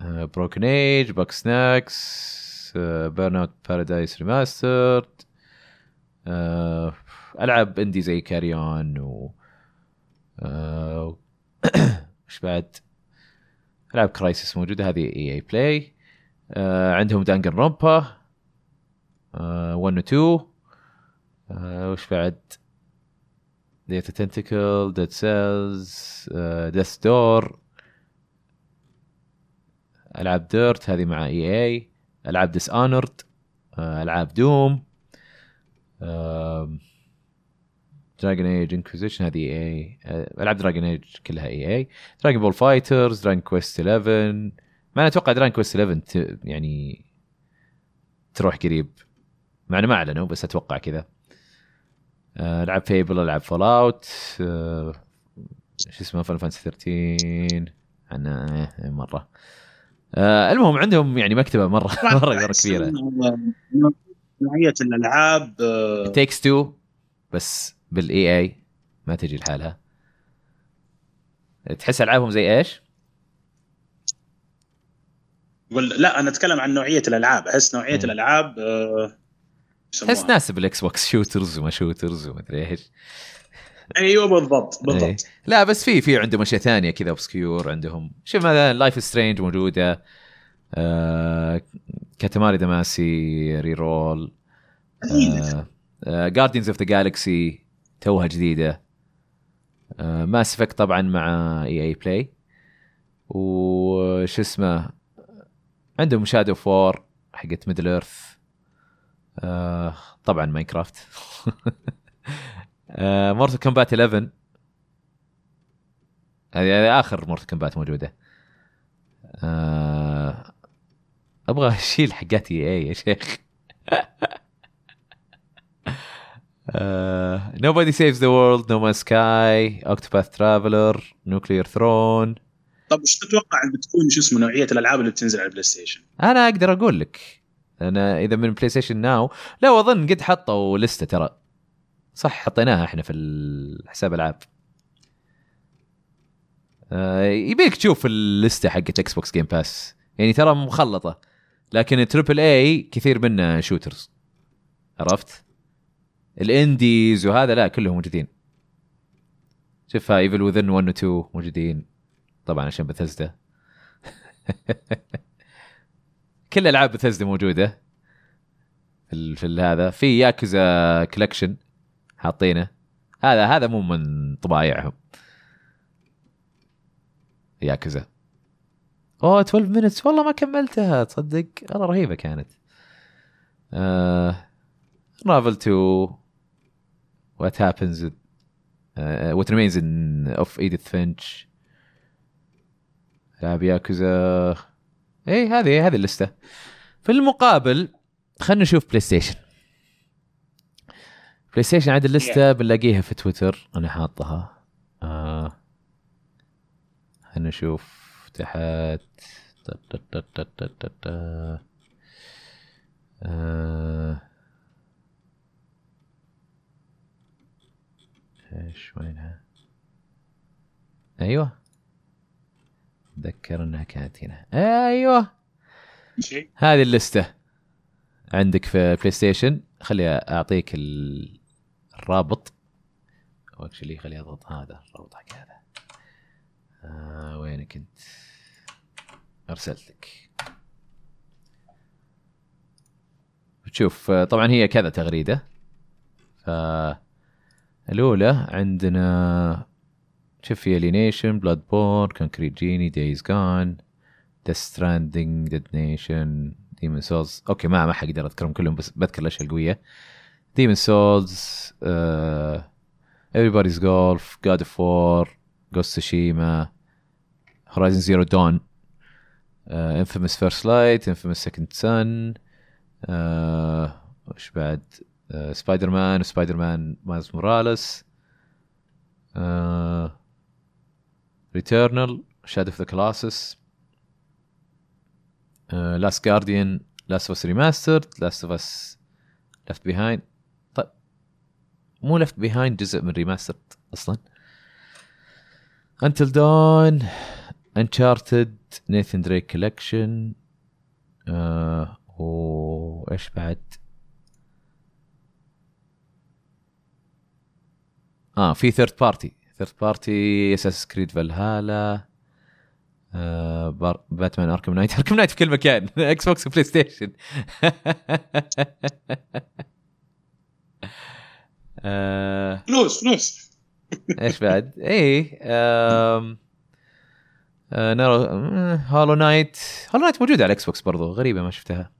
آه Broken Age Bugsnax آه Burnout Paradise Remastered آه ألعاب indie زي Carrion و آه إيش بعد؟ ألعاب Crysis موجودة هذه EA Play عندهم Danganronpa 1 و 2 آه وش بعد؟ Day of the Tentacle Dead Cells Death's Door ألعاب Dirt هذه مع EA. ألعاب Dishonored ألعاب Doom. Dragon Age Inquisition هذه EA. ألعاب Dragon Age كلها EA. Dragon Ball FighterZ Dragon Quest 11 ما أنا أتوقع Dragon Quest 11 يعني تروح قريب. مع إنه ما أعلنوا بس أتوقع كذا. العاب Fable العاب Fallout شو اسمه Final Fantasy 13 عنا مرة. آه المهم عندهم يعني مكتبة مرة مرة مرة كبيرة. نوعية الألعاب Takes Two بس بال EA ما تجي لحالها. تحس ألعابهم زي إيش؟ لا أنا أتكلم عن نوعية الألعاب. أحس نوعية مم. الألعاب آه، تحس. ناسب ال Xbox shooters وما shooters وما أدري إيش. أيوه بالضبط إيه. بالضبط. لا بس في في عندهم أشياء ثانية كذا obscure عندهم. شوف مثلا Life Strange موجودة. آه Katamari Damacy Reroll. Guardians of the Galaxy توها جديدة. آه Mass Effect طبعا مع EA Play وش اسمه؟ عندهم Shadow of War حقت Middle-earth آه طبعا Minecraft. آه Mortal Kombat 11 هذه آخر Mortal Kombat موجودة. آه أبغى أشيل حقات EA يا شيخ. Nobody Saves the World No Man's Sky Octopath Traveler Nuclear Throne. طب إيش تتوقع بتكون شو اسمه نوعية الألعاب اللي بتنزل على ال PlayStation؟ أنا أقدر أقول لك أنا إذا من PlayStation Now لا اظن قد حطوا list ة ترى. صح حطيناها إحنا في الحساب العاب. آه يبيك تشوف ال list ة حقت Xbox Game Pass يعني ترى مخلطة. لكن triple A كثير منه shooters عرفت؟ ال indies وهذا لا كلهم موجودين. شوفها Evil Within 1 و 2 موجودين. طبعا عشان بثزدا كل ألعاب بثزدا موجودة في في هذا. في Yakuza Collection حاطينه. هذا هذا مو من طبايعهم. ياكوزا أوه 12 Minutes والله ما كملتها. تصدق؟ والله رهيبة كانت. Unravel 2 what happens What Remains of Edith Finch لعب ياكوزا اي هذه هذه ال list ة. في المقابل خلينا نشوف PlayStation PlayStation عاد ال list ة بنلاقيها في تويتر. أنا حاطها. آه. خلينا نشوف تحت. تا- تا- تا- تا- تا- تا- تا. آه. إيش وينها؟ أيوه. اتذكر انها كانت هنا أيوه هذه ال list ة عندك في PlayStation خلي أعطيك ال- الرابط. أو actually خلي أضغط هذا الرابط حق هذا. آه وينك أنت؟ ارسلت لك تشوف طبعا هي كذا تغريدة. الاولى عندنا شوف في Alienation Bloodborne Concrete Genie Days Gone Death Stranding Dead Nation Demon's Souls okay ما ما حقدر أذكرهم كلهم بس بذكر الأشياء القوية. Demon's Souls Everybody's Golf God of War Ghost Tsushima Horizon Zero Dawn uh, Infamous First Light Infamous Second Son uh, وش بعد؟ Spider-Man و Spider-Man Miles Morales Returnal Shadow of the Colossus Last Guardian Last of Us Remastered Last of Us Left Behind طيب مو Left Behind جزء من Remastered أصلا Until Dawn Uncharted Nathan Drake Collection وايش بعد آه في third party third party Assassin's Creed Valhalla آه Batman Arkham Knight Arkham Knight في كل مكان. إكس بوكس وبلاي ستيشن فلوس فلوس إيش بعد؟ آم، آه نارو Hollow Knight Hollow Knight موجوده على الاكس بوكس برضو غريبة ما شفتها.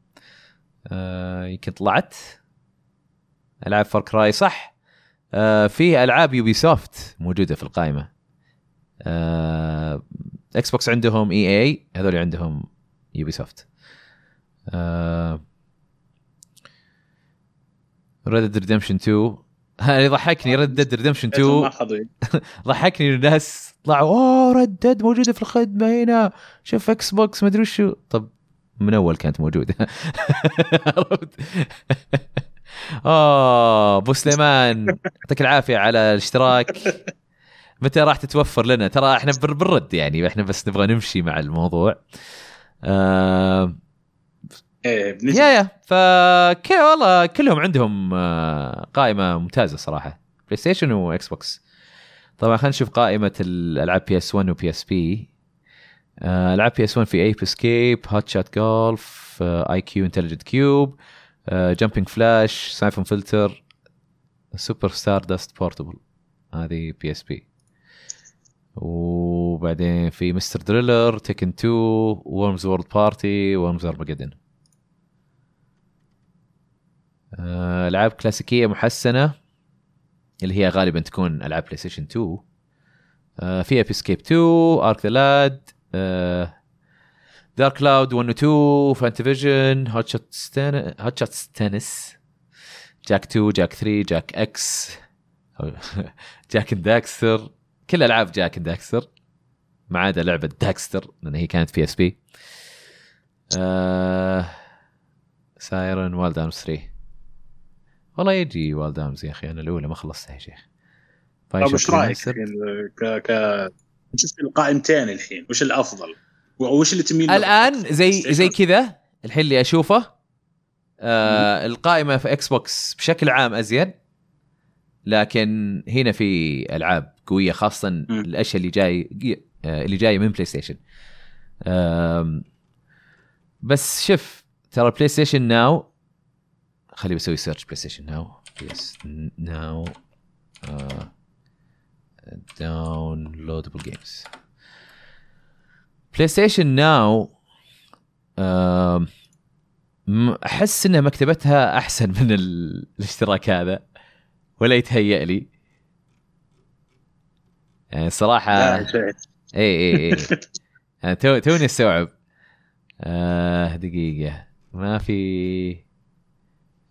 آه يمكن طلعت. ألعاب Far Cry صح؟ في ألعاب Ubisoft موجودة في القائمة. آه إكس بوكس عندهم EA هذول عندهم Ubisoft آه Red Dead Redemption 2 هذا يضحكني Red Dead Redemption 2 ما اخذوا ضحكني الناس طلعوا أوه Red Dead موجودة في الخدمة هنا. شوف إكس بوكس ما أدري وشو. طب من أول كانت موجودة؟ آه ابو سليمان يعطيك العافية على الاشتراك. متى راح تتوفر لنا؟ ترى إحنا بنرد يعني إحنا بس نبغى نمشي مع الموضوع. آه إيه يا يا. فكذا والله كلهم عندهم آه، قائمة ممتازة صراحة. بلاي ستيشن واكس بوكس طبعا خلينا نشوف قائمة الألعاب PS 1 و PSP ألعاب PS 1 في Ape Escape Hot Shots Golf IQ Intelligent Qube Jumping Flash Syphon Filter Super Stardust Portable هذه PSP وبعدين في Mr. Driller Tekken 2 Worms World Party Worms Armageddon ألعاب كلاسيكية محسنة اللي هي غالبا تكون ألعاب بلاي ستيشن 2 آه، في Ape Escape 2 Arc the Lad Dark Cloud 1 و 2 FantaVision Hot Shots Hot Shots Tennis Jak 2 Jak 3 Jak X Jak Daxter كل العاب Jak Daxter ما عدا لعبه Daxter لأن هي كانت PSP Siren Wild Arms 3 والله يجي Wild Arms يا أخي أنا الاولى ما خلصتها يا شيخ طيب وش رأيك ك ك القائمتين الحين وش الأفضل؟ وش اللي تميل؟ الآن زي. زي كذا الحين اللي أشوفه آه القائمة في إكس بوكس بشكل عام أزين لكن هنا في ألعاب قوية خاصة الأشياء اللي جاي آه اللي جاية من بلاي ستيشن آم، بس شوف ترى بلاي ستيشن Now خليني بسوي search بلاي ستيشن Now yes Now downloadable games بلاي ستيشن Now أحس إن مكتبتها أحسن من ال- الاشتراك هذا ولا يتهيأ لي. يعني صراحة اي اي اي أنا تو توني أستوعب. آه دقيقة. ما في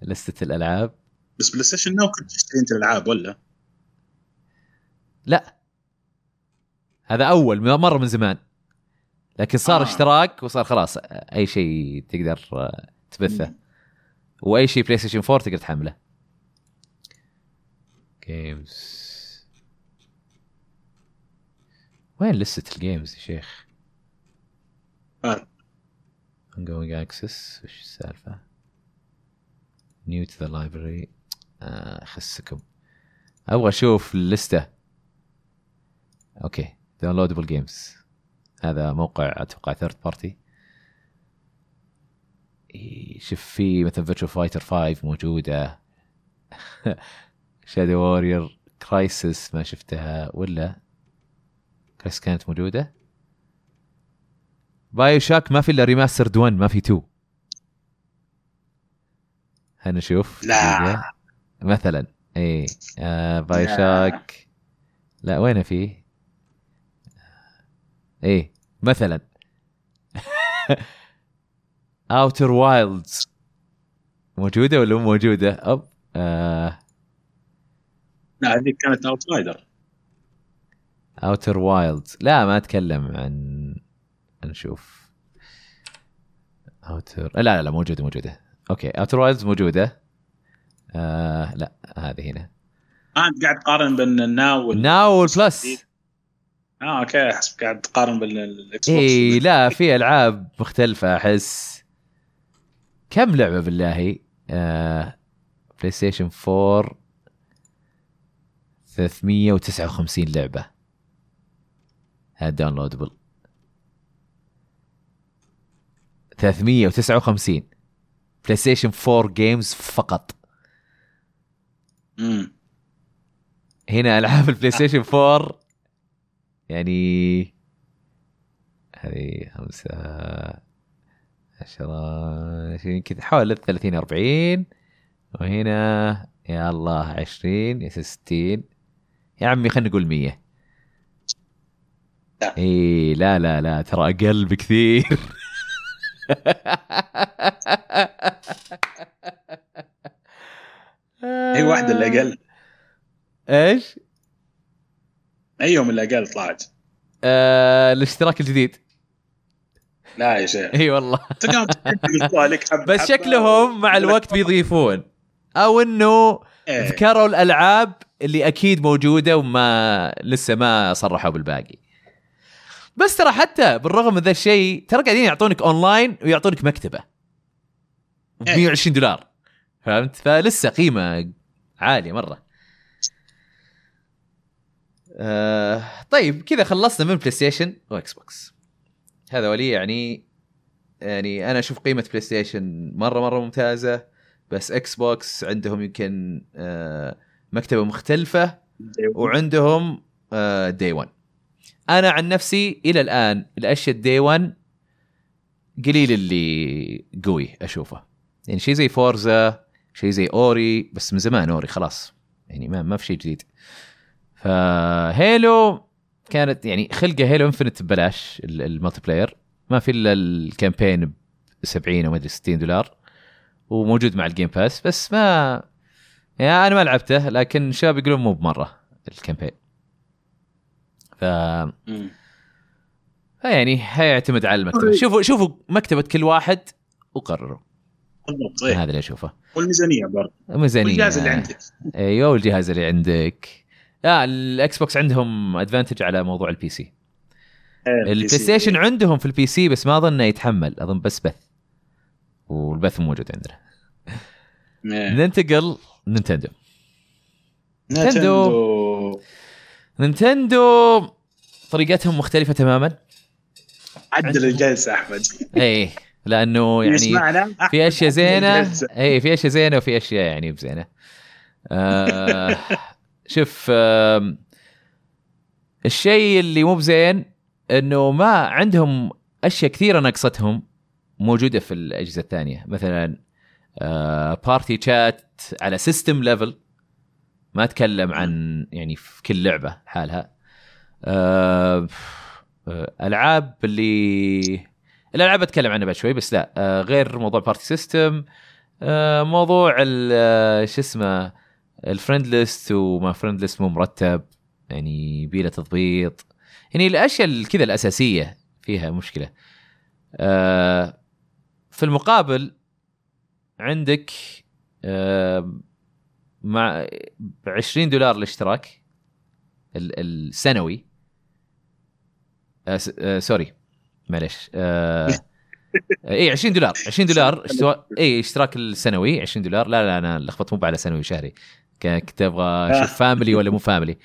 لستة الألعاب. بس بلاي ستيشن Now كنت تشتري انت الألعاب ولا؟ لا. هذا أول م- مرة من زمان. لكن صار آه. اشتراك وصار خلاص أي شيء تقدر آه، تبثه وأي شيء بلاي ستيشن 4 تقدر تحمله games وين لستة ال games يا شيخ؟ آه. ongoing access وش السالفة؟ new to the library آه خسكم أبغى أشوف اللستة أوكي downloadable games هذا موقع أتوقع third party شوف في مثلا Virtua Fighter 5 موجودة. Shadow Warrior Crysis ما شفتها ولا. Crysis كانت موجودة. BioShock ما في إلا remastered 1 ما في 2 خلينا نشوف لا. مثلا اي آه بايو. شاك لا وين في؟ إيه. مثلا. اوتر وايلدز موجودة ولا مو موجودة؟ أب آه. لا هذيك كانت اوتلايدر اوتر وايلدز لا ما أتكلم عن نشوف. Outer لا لا لا موجودة موجودة. أوكي Outer Wilds موجودة. آه لا هذه هنا. أنت قاعد تقارن بين ال Now وال... Now وال Plus آه أوكي احسب قاعد تقارن بين الاكس بوكس اي لا في ألعاب مختلفة أحس. كم لعبة بالله؟ آه بلاي ستيشن 4 359 لعبة. هذا downloadable 359 بلاي ستيشن 4 games فقط. امم هنا ألعاب البلاي ستيشن 4 يعني هذه خمسة عشرة عشرين كذا حوالي 30 40 وهنا يا الله 20 يا 60 يا عمي خلينا نقول 100 لا. إي لا لا لا ترى أقل بكثير. هي واحدة اللي أقل. إيش؟ ايهم اللي أقل طلعت. آه الاشتراك الجديد. لا يا شيخ. إي والله. بس شكلهم مع الوقت بيضيفون. أو إنه إيه. ذكروا الألعاب اللي أكيد موجودة وما لسه ما صرحوا بالباقي. بس ترى حتى بالرغم من ذا الشيء ترى قاعدين يعطونك اونلاين ويعطونك مكتبة. ب إيه. 120 دولار. فهمت؟ فلسه قيمة عالية مرة. آه طيب كذا خلصنا من بلاي ستيشن واكس بوكس هذا ولي يعني يعني أنا أشوف قيمة بلاي ستيشن مرة مرة ممتازة بس إكس بوكس عندهم يمكن آه مكتبة مختلفة وعندهم day one أنا عن نفسي إلى الآن الأشياء ال day one قليل اللي قوي أشوفه. يعني شيء زي فورزا شيء زي اوري بس من زمان اوري خلاص. يعني ما ما في شيء جديد. فهيلو كانت يعني خلقة هيلو Infinite ببلاش ال- ال multiplayer. ما في إلا ال campaign ب 70 أو ما أدري 60 دولار. وموجود مع الجيم باس بس ما يعني أنا ما لعبته لكن الشباب يقولون مو بمرة ال campaign. ف مم. فيعني هيعتمد على المكتبة. شوفوا شوفوا مكتبة كل واحد وقرروا. بالضبط إيه. هذا اللي أشوفه. والميزانية برضه. ميزانيه والجهاز اللي عندك. أيوه والجهاز اللي عندك. لا الإكس بوكس عندهم advantage على موضوع ال PC. البلاي ستيشن عندهم في ال PC بس ما أظن إنه يتحمل. أظن بس بث. والبث موجود عندنا. إيه. ننتقل نينتندو. نينتندو. نينتندو طريقتهم مختلفة تماما. عدل الجلسة أحمد. إيه لأنه يعني في أشياء الجلسة. اي في أشياء زينة وفي أشياء يعني بزينة. آه شوف آه الشيء اللي مو بزين إنه ما عندهم أشياء كثيرة ناقصتهم موجودة في الأجهزة الثانية. مثلا آه party chat على system level ما أتكلم عن يعني في كل لعبة حالها. آه آه، ألعاب اللي الألعاب أتكلم عنها بعد شوي بس لا. آه، غير موضوع party system موضوع آه، شو اسمه ال friend list وما friend list مو مرتب يعني يبي له تضبيط. يعني الأشياء ال- كذا الأساسية فيها مشكلة. آه، في المقابل عندك آه، مع ب 20 دولار الاشتراك ال- السنوي. آه آه sorry معلش آه اي 20 دولار 20 دولار. اي اشتراك السنوي 20 دولار. لا لا أنا لخبطت مو على سنوي شهري. كنت أبغى أشوف family ولا مو family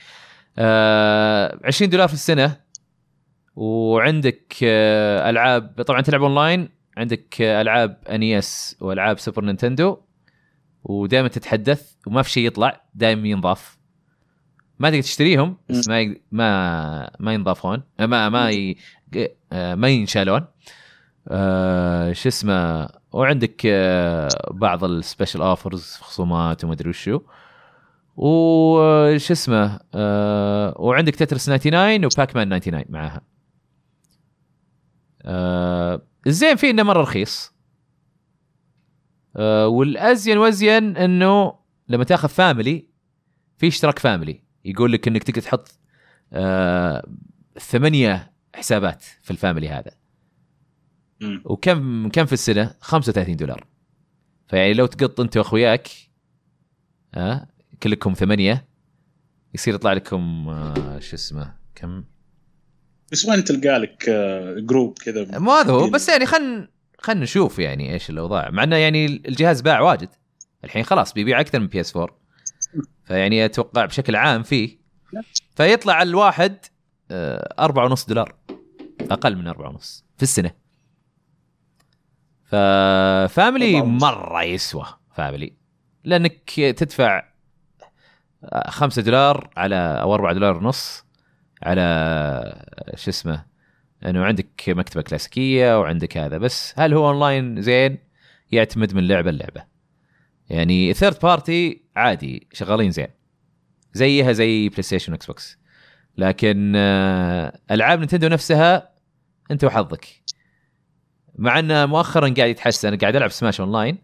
آه 20 دولار في السنة وعندك آه ألعاب طبعا تلعب اونلاين عندك آه ألعاب NES وألعاب سوبر نينتندو ودائما تتحدث وما في شيء يطلع دائما ينضاف. ما تقدر تشتريهم بس ما يق- ما ما ينضافون آه، ما ما ي... آه، ما ينشالون. آه، شو اسمه وعندك آه، بعض ال special offers خصومات وما أدري وشو. وش اسمه آه، وعندك تتريس 99 وباك مان 99 معاها. آه، الزين فيه إنه مرة رخيص. آه، والأزين وأزين إنه لما تاخذ family في اشتراك family يقول لك إنك تقدر تحط آه، ثمانية حسابات في ال family هذا. وكم كم في السنة؟ 35 دولار. فيعني لو تقط أنت وأخوياك ها آه كلكم ثمانية. يصير يطلع لكم آه شو اسمه كم؟ بس وين تلقى لك آه، group كذا؟ ما هذا هو بس يعني خلينا خلينا نشوف يعني إيش الأوضاع. مع إنه يعني الجهاز باع واجد. الحين خلاص بيبيع أكثر من بي اس 4 فيعني أتوقع بشكل عام فيه. فيطلع الواحد آه، أربعة ونص دولار. أقل من أربعة ونص في ف family أربعة ونص. مرة يسوى family. لأنك تدفع آه، خمسة دولار على أو أربعة دولار ونص على شو اسمه إنه عندك مكتبة كلاسيكية وعندك هذا. بس هل هو أونلاين؟ زين. يعتمد من لعبة للعبة. يعني third party عادي شغالين زين. زيها زي بلاي ستيشن واكس بوكس لكن آه، ألعاب نينتندو نفسها أنت وحظك. مع انه مؤخرا قاعد يتحسن قاعد ألعب سماش اونلاين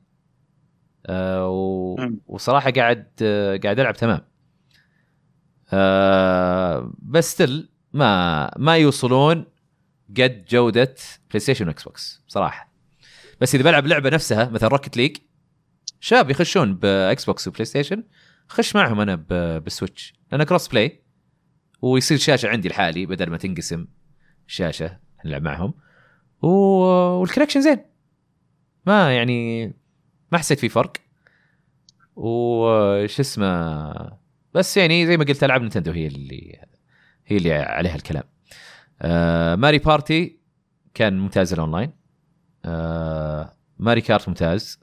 آه و... وصراحة قاعد آه قاعد ألعب تمام. آه بس still ما ما يوصلون قد جودة بلاي ستيشن واكس بوكس بصراحه بس إذا بلعب لعبة نفسها مثلا روكت ليج شباب يخشون باكس بوكس وبلاي ستيشن خش معهم أنا بالسويتش لأن cross-play ويصير شاشة عندي لحالي بدل ما تنقسم شاشة نلعب معهم. وال connection زين. ما يعني ما حسيت في فرق. وش اسمه بس يعني زي ما قلت ألعاب نينتندو هي اللي هي اللي عليها الكلام. آه ماري بارتي كان ممتاز الأونلاين. آه ماري كارت ممتاز.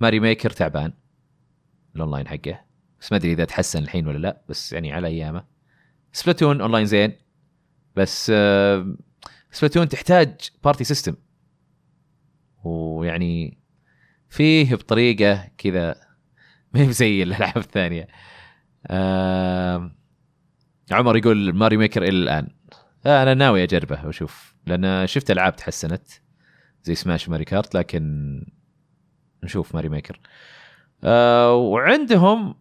ماري ميكر تعبان. الأونلاين حقه. بس ما أدري إذا تحسن الحين ولا لا بس يعني على أيامه. سبلاتون أونلاين زين. بس آه سبلاتون تحتاج party system. ويعني فيه بطريقة كذا ما هي زي الألعاب الثانية. آه عمر يقول ماري ميكر إلى الآن. آه أنا ناوي أجربه وأشوف. لأن شفت ألعاب تحسنت زي سماش ماري كارت لكن نشوف ماري ميكر. آه وعندهم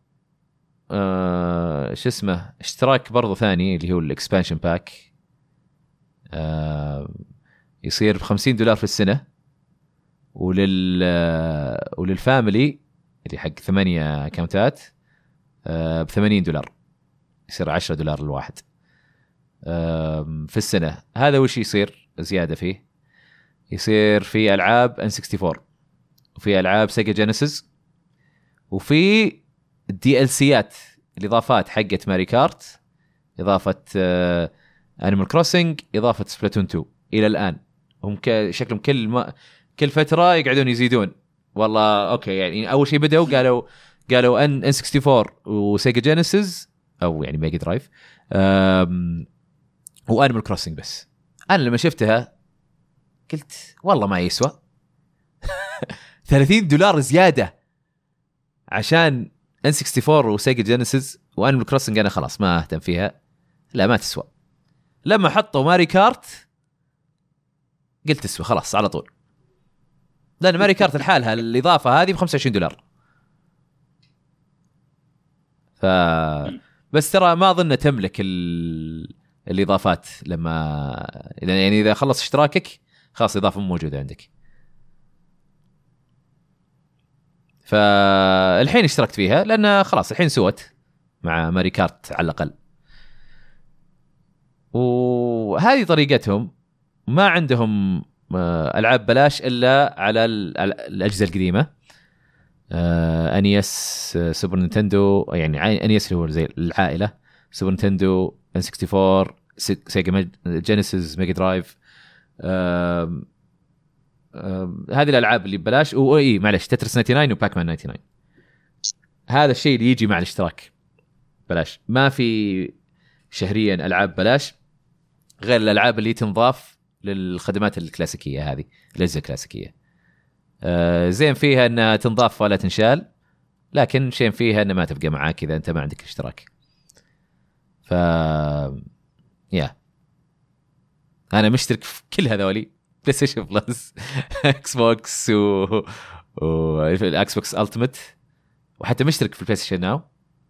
آه شو اسمه اشتراك برضو ثاني اللي هو ال expansion pack. آه يصير ب 50 دولار في السنة. ولل آه، ولل family اللي حق ثمانية accountات ب 80 دولار. يصير 10 دولار الواحد في السنة. هذا وش يصير؟ زيادة فيه. يصير في ألعاب N64 وفي ألعاب سيجا جينيسيس وفي ال DLCات الإضافات حقت ماري كارت إضافة انيمال كروسنج إضافة سبلاتون 2 إلى الآن. هم شكلهم كل ما كل فترة يقعدون يزيدون. والله أوكي يعني أول شيء بدأوا قالوا قالوا إن N64 وسيجا جينيسيس أو يعني ميجا درايف وانيمال كروسنج بس. أنا لما شفتها قلت والله ما يسوى. 30 دولار زيادة عشان N64 وسيجا جينيسيس وانيمال كروسنج أنا خلاص ما أهتم فيها. لا ما تسوى. لما حطوا ماري كارت قلت تسوى خلاص على طول. لأن ماري كارت لحالها الاضافه هذه ب 25 دولار. ف بس ترى ما أظن تملك ال... الإضافات لما يعني إذا خلص اشتراكك خلاص الإضافة مو موجودة عندك. فالحين اشتركت فيها لأن خلاص الحين سوت مع ماري كارت على الأقل. وهذه طريقتهم ما عندهم ألعاب بلاش إلا على ال- ال- الأجهزة القديمة. آه، NES آه، سوبر نينتندو يعني NES اللي هو زي العائلة. سوبر نينتندو N64 سي- سيجا جينيسيس ميجا درايف هذه الألعاب اللي ببلاش. واي معلش تترس 99 وباك مان 99 هذا الشيء اللي يجي مع الاشتراك. بلاش. ما في شهريا ألعاب بلاش غير الألعاب اللي تنضاف للخدمات الكلاسيكية هذه الأجهزة الكلاسيكية. آه، زين فيها انها تنضاف ولا تنشال لكن شين فيها انها ما تبقى معاك إذا أنت ما عندك اشتراك. ف yeah. أنا مشترك في كل هذولي. بلاي ستيشن بلس إكس بوكس و والاكس بوكس التيمت وحتى مشترك في البلاي ستيشن ناو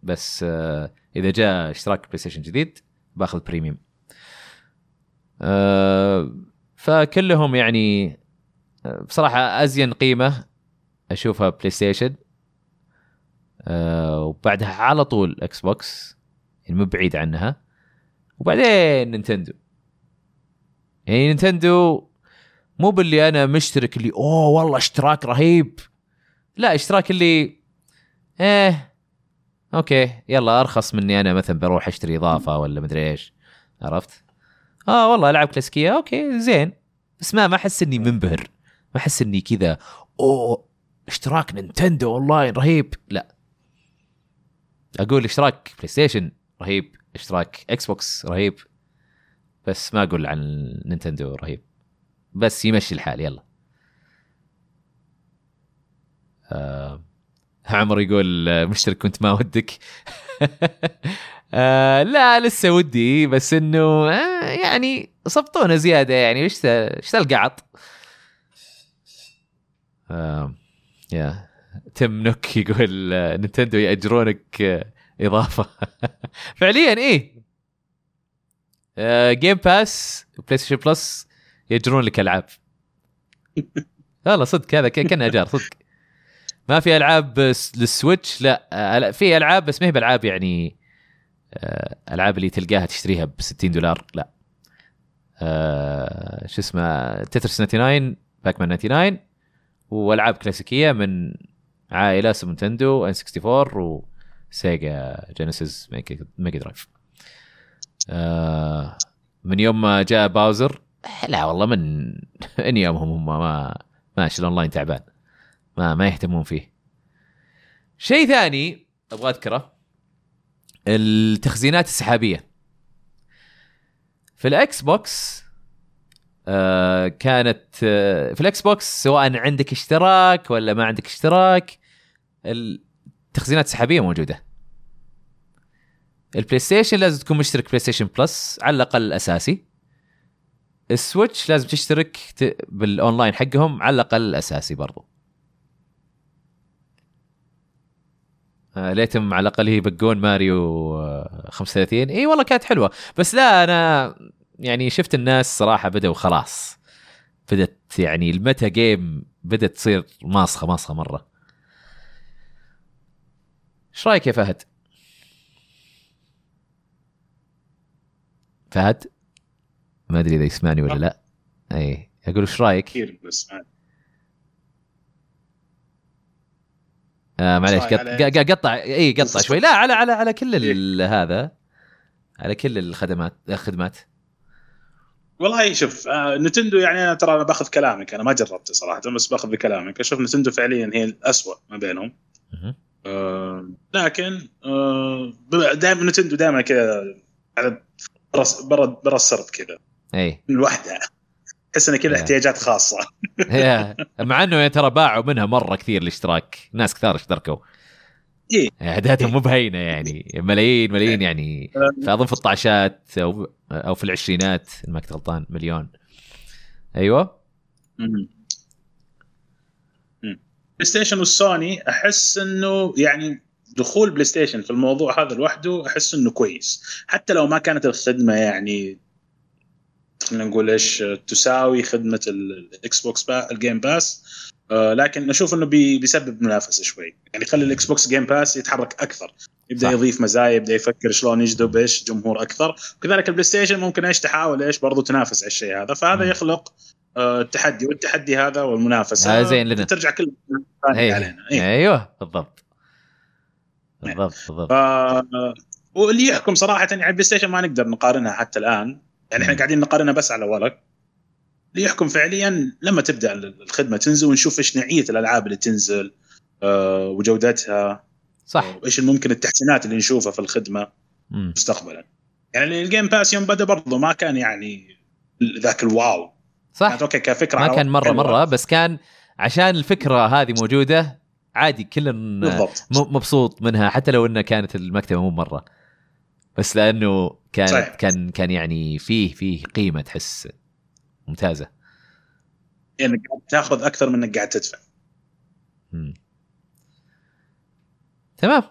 بس آه، إذا جاء اشتراك بلاي ستيشن جديد باخذ بريميوم آه، فكلهم يعني بصراحة أزين قيمة أشوفها بلاي ستيشن آه، وبعدها على طول إكس بوكس يعني مو بعيد عنها. وبعدين نينتندو. يعني نينتندو مو باللي أنا مشترك اللي أوه والله اشتراك رهيب. لا اشتراك اللي إيه أوكي يلا أرخص مني أنا مثلا بروح أشتري إضافة ولا مدري إيش. عرفت؟ آه والله ألعاب كلاسيكية. أوكي زين. بس ما ما أحس إني منبهر. ما أحس إني كذا أوه اشتراك نينتندو أونلاين رهيب. لا. أقول اشتراك بلاي ستيشن رهيب. اشتراك إكس بوكس رهيب. بس ما أقول عن نينتندو رهيب. بس يمشي الحال يلا. آه عمر يقول آه، مشترك كنت ما ودك. آه لا لسه ودي بس إنه آه يعني صبطونا زيادة يعني. إيش ذا- إيش القعط؟ آه yeah. تم نوك يقول آه، نينتندو يأجرونك آه، إضافة. فعليا إيه. جيم باس بلاي ستيشن بلس يجرون لك ألعاب. والله صدق هذا كان أجار صدق. ما في ألعاب للسويتش لا في ألعاب بس ما هي بألعاب يعني ألعاب اللي تلقاها تشتريها ب 60 دولار؟ لا. آه، شو اسمه تترس 99 باك مان 99 والعاب كلاسيكية من عائلة سوبر نتندو N64 وسيجا جينيسيس ميجا درايف. آه، من يوم ما جاء باوزر لا والله من من يومهم هم ما ماشي الأونلاين تعبان. ما ما يهتمون فيه. شيء ثاني أبغى أذكره. التخزينات السحابية. في ال Xbox آه كانت آه في ال Xbox سواء عندك اشتراك ولا ما عندك اشتراك التخزينات السحابية موجودة. ال PlayStation لازم تكون مشترك PlayStation Plus على الأقل الأساسي. ال Switch لازم تشترك. بالأونلاين حقهم على الأقل الأساسي برضو. ليتهم على الأقل يبقون ماريو آه 35 إي والله كانت حلوة. بس لا أنا يعني شفت الناس صراحة بدأوا خلاص. بدت يعني ال meta game بدت تصير ماسخه ماسخه مرة. إيش رأيك يا فهد؟ فهد؟ ما أدري إذا يسمعني ولا لا. إي أقول إيش رأيك؟ كثير بس آه معليش قط... قطع إي قطع شوي. لا على على على كل ال- هذا على كل الخدمات الخدمات. والله شوف آه نتندو يعني أنا ترى أنا باخذ كلامك أنا ما جربته صراحة بس باخذ بكلامك. أشوف نتندو فعليا هي الاسوء ما بينهم. آه لكن آه دائما نتندو دائما كذا على برا برا السرد كذا. إي. لوحدها تحس انها كذا. احتياجات خاصة. مع إنه ترى باعوا منها مرة كثير الاشتراك. ناس كثار اشتركوا. إيه. اعدادهم مو بهينة يعني. ملايين ملايين يعني. فأظن في الطعشات أو أو في العشرينات إن ما كنت غلطان مليون. أيوه. PlayStation وال Sony أحس إنه يعني دخول PlayStation في الموضوع هذا لوحده أحس إنه كويس. حتى لو ما كانت الخدمة يعني خلينا نقول إيش تساوي خدمة ال- ال Xbox بال Game Pass آه لكن أشوف إنه بي بيسبب منافسة شوي. يعني يخلي ال Xbox Game Pass يتحرك أكثر. يبدأ صح. يضيف مزايا يبدأ يفكر شلون يجذب إيش جمهور أكثر. وكذلك ال PlayStation ممكن إيش تحاول إيش برضو تنافس على الشيء هذا. فهذا مم. يخلق آه، التحدي. والتحدي هذا والمنافسة هذا زين لنا. ترجع كل أي. علينا. إيه. أيوه بالضبط. بالضبط بالضبط. ف... واللي يحكم صراحة يعني PlayStation ما نقدر نقارنها حتى الآن. يعني إحنا. قاعدين نقارنها بس على ورق اللي يحكم فعليا لما تبدأ الخدمة تنزل ونشوف إيش نوعية الألعاب اللي تنزل آه، وجودتها صح وايش ممكن التحسينات اللي نشوفها في الخدمة مم. مستقبلا يعني ال Game Pass يوم بدأ برضه ما كان يعني ذاك ال wow صح كانت okay كفكرة ما كان مرة. مرة بس كان عشان الفكرة هذه موجودة عادي كل بالضبط م- مبسوط منها حتى لو إنها كانت المكتبة مو مرة بس لأنه كانت صحيح. كان كان يعني فيه فيه قيمة تحس ممتازة يعني قاعد تاخذ أكثر من إنك قاعد تدفع مم. تمام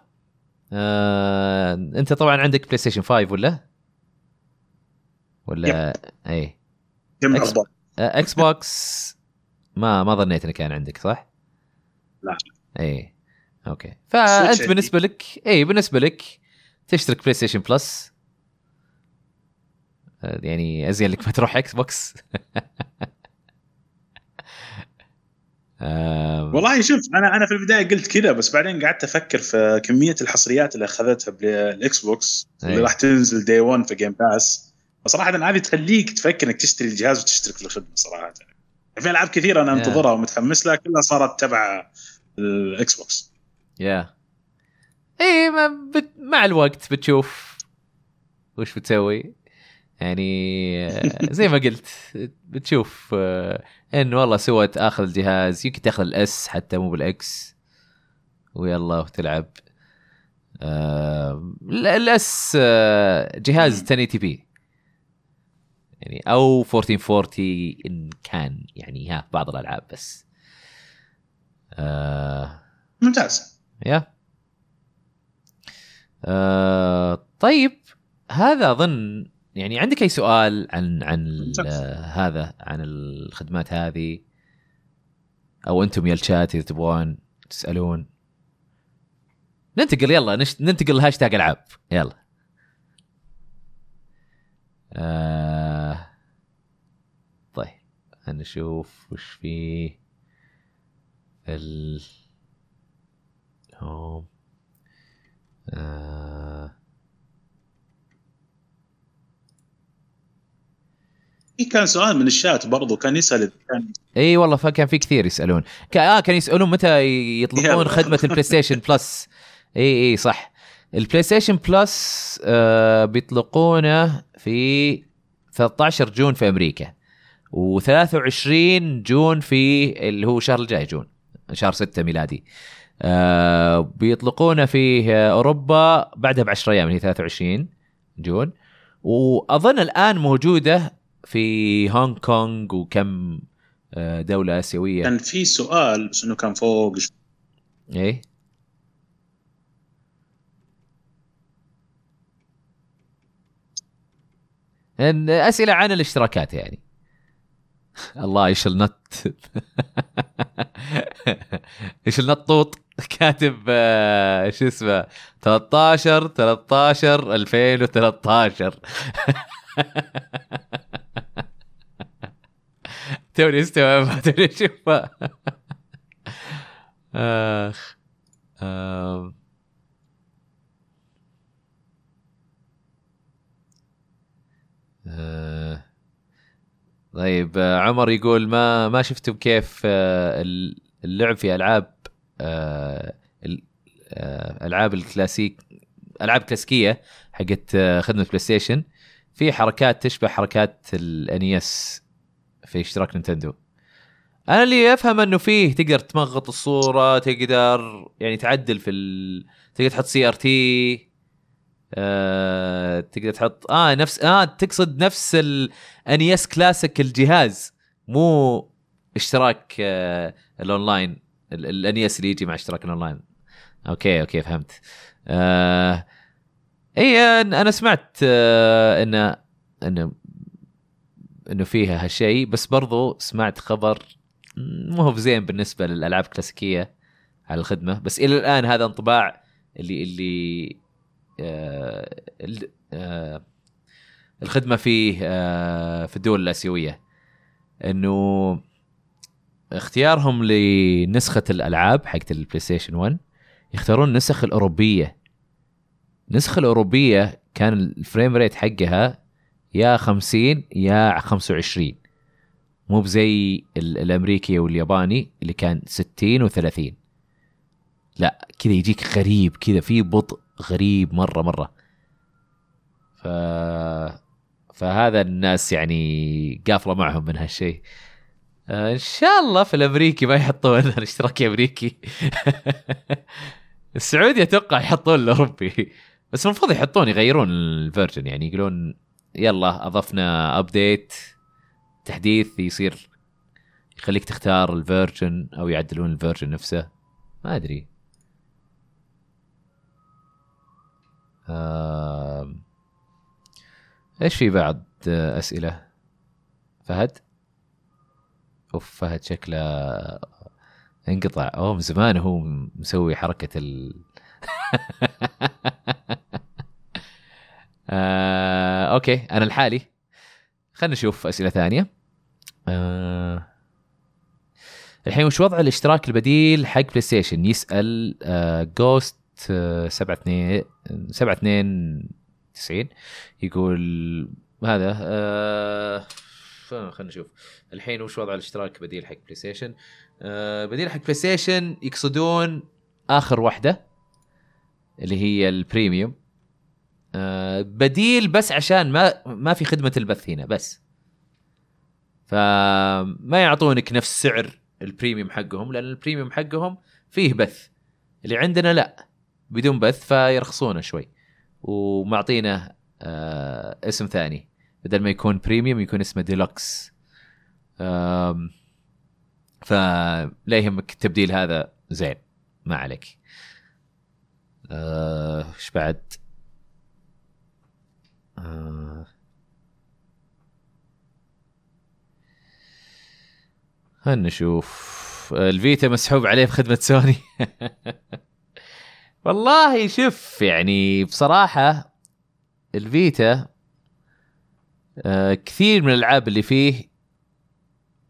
آه، أنت طبعا عندك PlayStation 5 ولا؟ ولا اي جمع X- افضل آه، Xbox ما ما ظنيت إنه كان عندك صح؟ لا. اي okay فأنت. بالنسبة لك اي بالنسبة لك تشترك PlayStation Plus يعني أزين لك ما تروح Xbox والله شوف أنا أنا في البداية قلت كذا بس بعدين قعدت أفكر في كمية الحصريات اللي أخذتها بال Xbox اللي أي. راح تنزل day 1 في Game Pass فصراحه هذه تخليك تفكر إنك تشتري الجهاز وتشترك في الخدمه صراحة. في ألعاب كثيرة أنا. انتظرها ومتحمس لها كلها صارت تبع ال Xbox يا اي ما بت... مع الوقت بتشوف وش بتسوي. يعني آه، زي ما قلت بتشوف آه، إن والله سوت آخذ الجهاز يمكن تاخذ ال S حتى مو بال X. ويلا وتلعب. آه، ال- الأس آه، جهاز 1080 بي. يعني أو 1440 إن كان يعني ها بعض الألعاب بس. آه ممتاز. يا. آه طيب هذا أظن يعني عندك أي سؤال عن عن هذا عن الخدمات هذه؟ أو أنتم يا الشات إذا تبغون تسألون. ننتقل يلا نش... ننتقل لهاشتاج ألعاب. يلا. آه... طيب نشوف وش فيه ال هوم. آه... في كان سؤال من الشات برضو كان يسأل كان إي والله فكان في كثير يسألون. كان آه كان يسألون متى يطلقون. خدمة ال PlayStation Plus إي إي صح. ال PlayStation Plus آه بيطلقونه في 13 June في أمريكا و23 June في اللي هو الشهر الجاي June شهر 6 ميلادي. آه بيطلقونه في آه، أوروبا بعدها ب 10 أيام اللي هي 23 جون. وأظن الآن موجودة في هونغ كونغ وكم آه، دولة آسيوية. كان في سؤال بس إنه كان فوق إيه؟ أسئلة عن الاشتراكات يعني. الله إيش النت إيش النطوط كاتب آه، شو اسمه 13 13 2013 توني استوعب توني اشوفها آخ آم. طيب آه، عمر يقول ما ما شفتم كيف آه، اللعب في ألعاب آه، ال- ألعاب الكلاسيك ألعاب كلاسيكية حقت خدمة PlayStation في حركات تشبه حركات ال NES في اشتراك Nintendo. أنا اللي أفهم إنه فيه تقدر تمغط الصورة تقدر يعني تعدل في ال... تقدر تحط CRT آه... تقدر تحط آه نفس آه تقصد نفس ال NES Classic الجهاز مو اشتراك آه الأونلاين. ال- ال NES اللي يجي مع اشتراك ال online. okay okay فهمت. آه... إي أنا سمعت آه انه انه إنه فيها هالشيء بس برضو سمعت خبر مو هو زين بالنسبة للألعاب الكلاسيكية على الخدمة. بس إلى الآن هذا انطباع اللي اللي ال- الخدمة فيه آه في الدول الآسيوية إنه اختيارهم لنسخة الألعاب حقت ال PlayStation 1 يختارون النسخ الأوروبية. النسخة الأوروبية كان ال frame rate حقها يا 50 يا 25 مو بزي ال- الأمريكي والياباني اللي كان 60 و30 لا كذا يجيك غريب كذا في بطء. غريب مرة مرة. ف فهذا الناس يعني قافله معهم من هالشيء. آه، إن شاء الله في الأمريكي ما يحطون الاشتراك أمريكي. السعودي أتوقع يحطون الأوروبي. بس المفروض يحطون يغيرون ال version يعني يقولون يلا أضفنا update تحديث يصير يخليك تختار ال version أو يعدلون ال version نفسه. ما أدري. إيش في بعد آه، أسئلة؟ فهد؟ أوف فهد شكله انقطع. أوه من زمان هو مسوي حركة ال آه، أوكي أنا لحالي. خلينا نشوف أسئلة ثانية. آه، الحين وش وضع الاشتراك البديل حق PlayStation يسال آه، Ghost 72 72 90 يقول هذا آه، خلينا نشوف. الحين وش وضع الاشتراك بديل حق PlayStation آه، بديل حق PlayStation يقصدون آخر واحدة اللي هي ال premium. آه، بديل بس عشان ما ما في خدمة البث هنا بس. فما يعطونك نفس سعر ال premium حقهم لأن ال premium حقهم فيه بث. اللي عندنا لا. بدون بث فيرخصونه شوي. ومعطينا آه اسم ثاني. بدل ما يكون premium يكون اسمه ديلوكس فلا يهمك التبديل هذا. زين ما عليك. آه، إيش بعد؟ آه. خلنا نشوف؟ الفيتا مسحوب عليه في خدمه سوني. والله شوف يعني بصراحة الفيتا آه كثير من الألعاب اللي فيه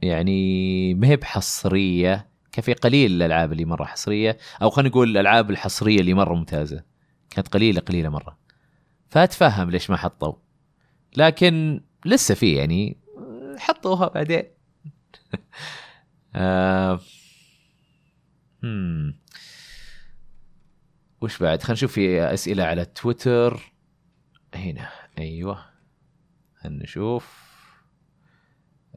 يعني ما هي بحصرية كفي قليل الألعاب اللي مرة حصرية أو خلينا نقول الألعاب الحصرية اللي مرة ممتازة كانت قليلة قليلة مرة. فأتفهم ليش ما حطوا. لكن لسه في يعني حطوها بعدين. آه... هم. وش بعد؟ خلينا نشوف في أسئلة على تويتر. هنا أيوه. خلينا نشوف.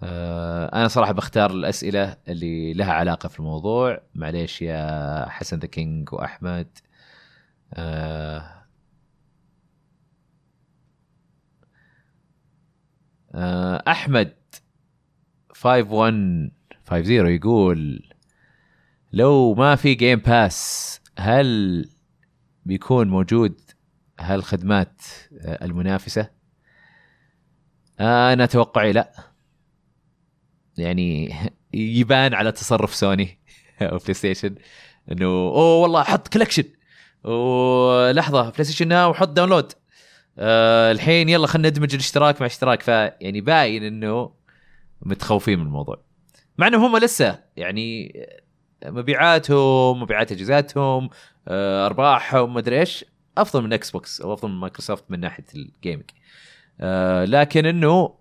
آه أنا صراحة بختار الأسئلة اللي لها علاقة في الموضوع. معليش يا حسن The King وأحمد. آه آه أحمد 5150 يقول لو ما في Game Pass هل بيكون موجود هالخدمات آه، المنافسة؟ أنا توقعي لا. يعني يبان على تصرف سوني أو PlayStation إنه أوه والله حط collection ولحظه PlayStation Now حط download آه الحين يلا خلينا ندمج الاشتراك مع اشتراك. فيعني باين إنه متخوفين من الموضوع. مع إنهم هم لسه يعني مبيعاتهم مبيعات اجهزتهم آه أرباحهم مدري إيش. أفضل من Xbox أو أفضل من مايكروسوفت من ناحية ال gaming آه لكن إنه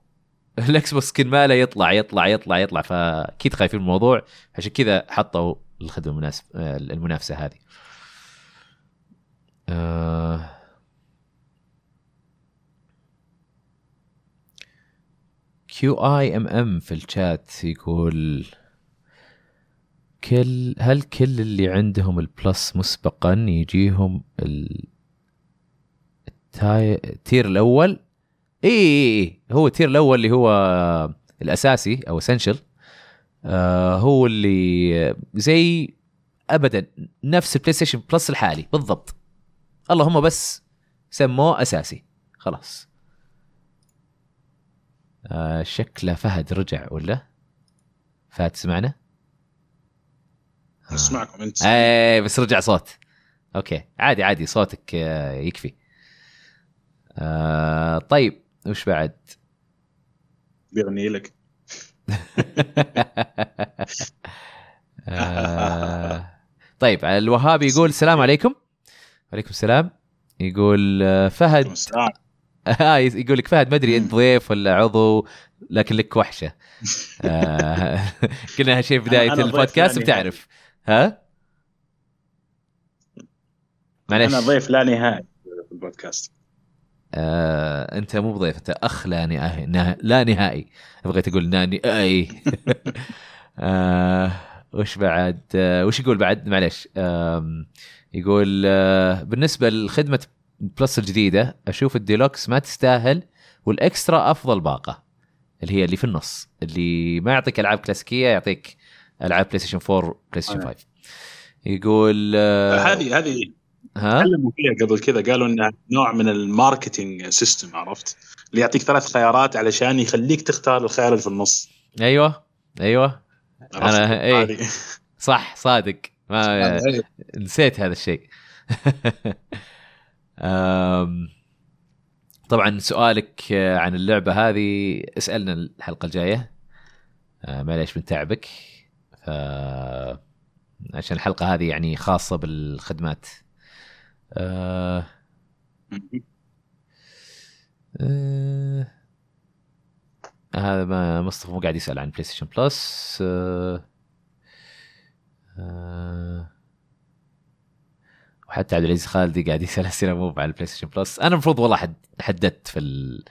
ال Xbox كل ماله يطلع يطلع يطلع يطلع. فأكيد خايفين من الموضوع. عشان كذا حطوا الخدمة المناسب المنافسة هذه. آه كيو اي ام ام في الشات يقول كل هل كل اللي عندهم ال Plus مسبقا يجيهم ال ال tier الأول؟ اي اي اي هو ال tier الأول اللي هو الأساسي أو essential آه هو اللي زي ابدا نفس ال PlayStation Plus الحالي بالضبط. اللهم بس سموه أساسي. خلاص. آه شكله فهد رجع ولا؟ فهد تسمعنا؟ اسمعكم انت إيه بس رجع صوت. أوكي. عادي عادي صوتك آه يكفي. آه طيب وش بعد؟ بيغني لك. آه طيب الوهابي يقول السلام عليكم. وعليكم السلام. يقول آه، فهد. آه يقول لك فهد ما أدري أنت ضيف ولا عضو لكن لك وحشة. آه قلنا هالشيء في بداية البودكاست بتعرف ها؟ معليش. أنا ضيف لا نهائي في البودكاست. آه، أنت مو بضيف أنت أخ لا نهائي نه... لا نهائي. بغيت أقول ناني اي آه، وش بعد؟ آه، وش يقول بعد؟ معليش. آم، يقول آه، بالنسبة لخدمة Plus الجديدة أشوف الديلوكس ما تستاهل وال extra أفضل باقة اللي هي اللي في النص اللي ما يعطيك ألعاب كلاسيكية يعطيك ألعاب PlayStation 4 PlayStation 5 يقول آه، هذه هذه ها؟ تكلموا فيها قبل كذا قالوا إنها نوع من ال marketing system عرفت؟ اللي يعطيك ثلاث خيارات علشان يخليك تختار الخيار اللي في النص. أيوه أيوه. إيه. هذه. صح صادق. ما هذه. نسيت هذا الشيء. أم، طبعا سؤالك عن اللعبة هذه اسألنا الحلقة الجاية. أه، معليش بنتعبك ف عشان الحلقة هذه يعني خاصة بالخدمات. أه... أه... هذا مصطفى مو قاعد يسأل عن PlayStation Plus أه... أه... وحتى عبد العزيز خالدي قاعد يسأل أسئلة مو على ال PlayStation Plus أنا المفروض والله حد حددت في ال...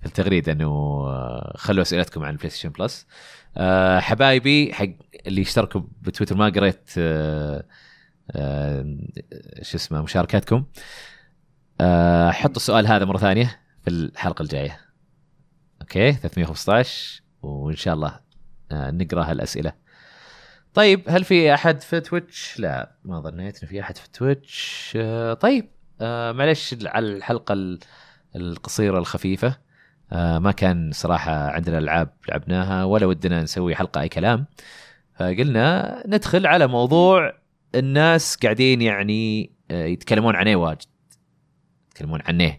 في التغريده إنه آه، خلوا أسئلتكم عن ال PlayStation Plus حبايبي حق اللي اشتركوا بتويتر ما قريت أه... أه... شو اسمه مشاركاتكم. حطوا السؤال هذا مرة ثانية في الحلقة الجاية. أوكي 315 وإن شاء الله آه، نقرأ هالأسئلة. طيب هل في أحد في Twitch؟ لا ما ظنيت إنه في أحد في Twitch. آه، طيب آه، معلش على الحلقة ال- القصيرة الخفيفة. آه، ما كان صراحة عندنا العاب لعبناها ولا ودنا نسوي حلقة أي كلام. فقلنا ندخل على موضوع الناس قاعدين يعني آه، يتكلمون عنه واجد. يتكلمون عنه.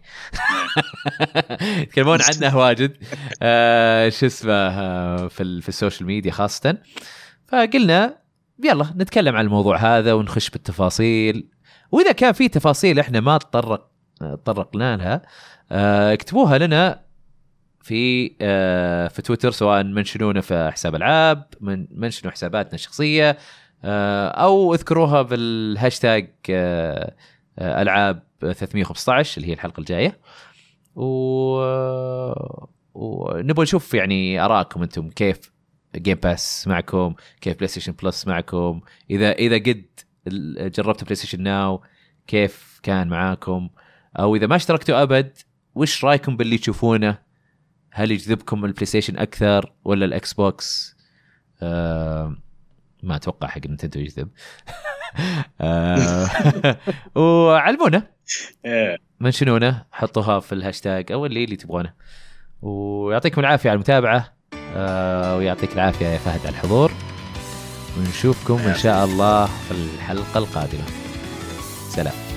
يتكلمون عنه واجد. آه شو اسمه آه في, في السوشيال ميديا خاصة. فقلنا يلا نتكلم عن الموضوع هذا ونخش بالتفاصيل. وإذا كان في تفاصيل إحنا ما تطرق تطرقنا لها آه اكتبوها لنا في آه في تويتر سواء منشنونا في حساب العاب من منشنوا حساباتنا الشخصية آه أو اذكروها بالهاشتاج آه ألعاب 315 اللي هي الحلقة الجاية. و ونبغى نشوف يعني ارائكم أنتم كيف Game Pass معكم كيف PlayStation Plus معكم إذا إذا قد جربتوا PlayStation Now كيف كان معاكم؟ أو إذا ما اشتركتوا أبد وش رأيكم باللي تشوفونه؟ هل يجذبكم ال PlayStation أكثر ولا ال Xbox آه ما أتوقع حق Nintendo يجذب. آه وعلمونا. إيه. منشنونا حطوها في الهاشتاج أو اللي اللي تبغونه. ويعطيكم العافية على المتابعة. آه ويعطيك العافية يا فهد على الحضور. ونشوفكم إن شاء الله في الحلقة القادمة. سلام.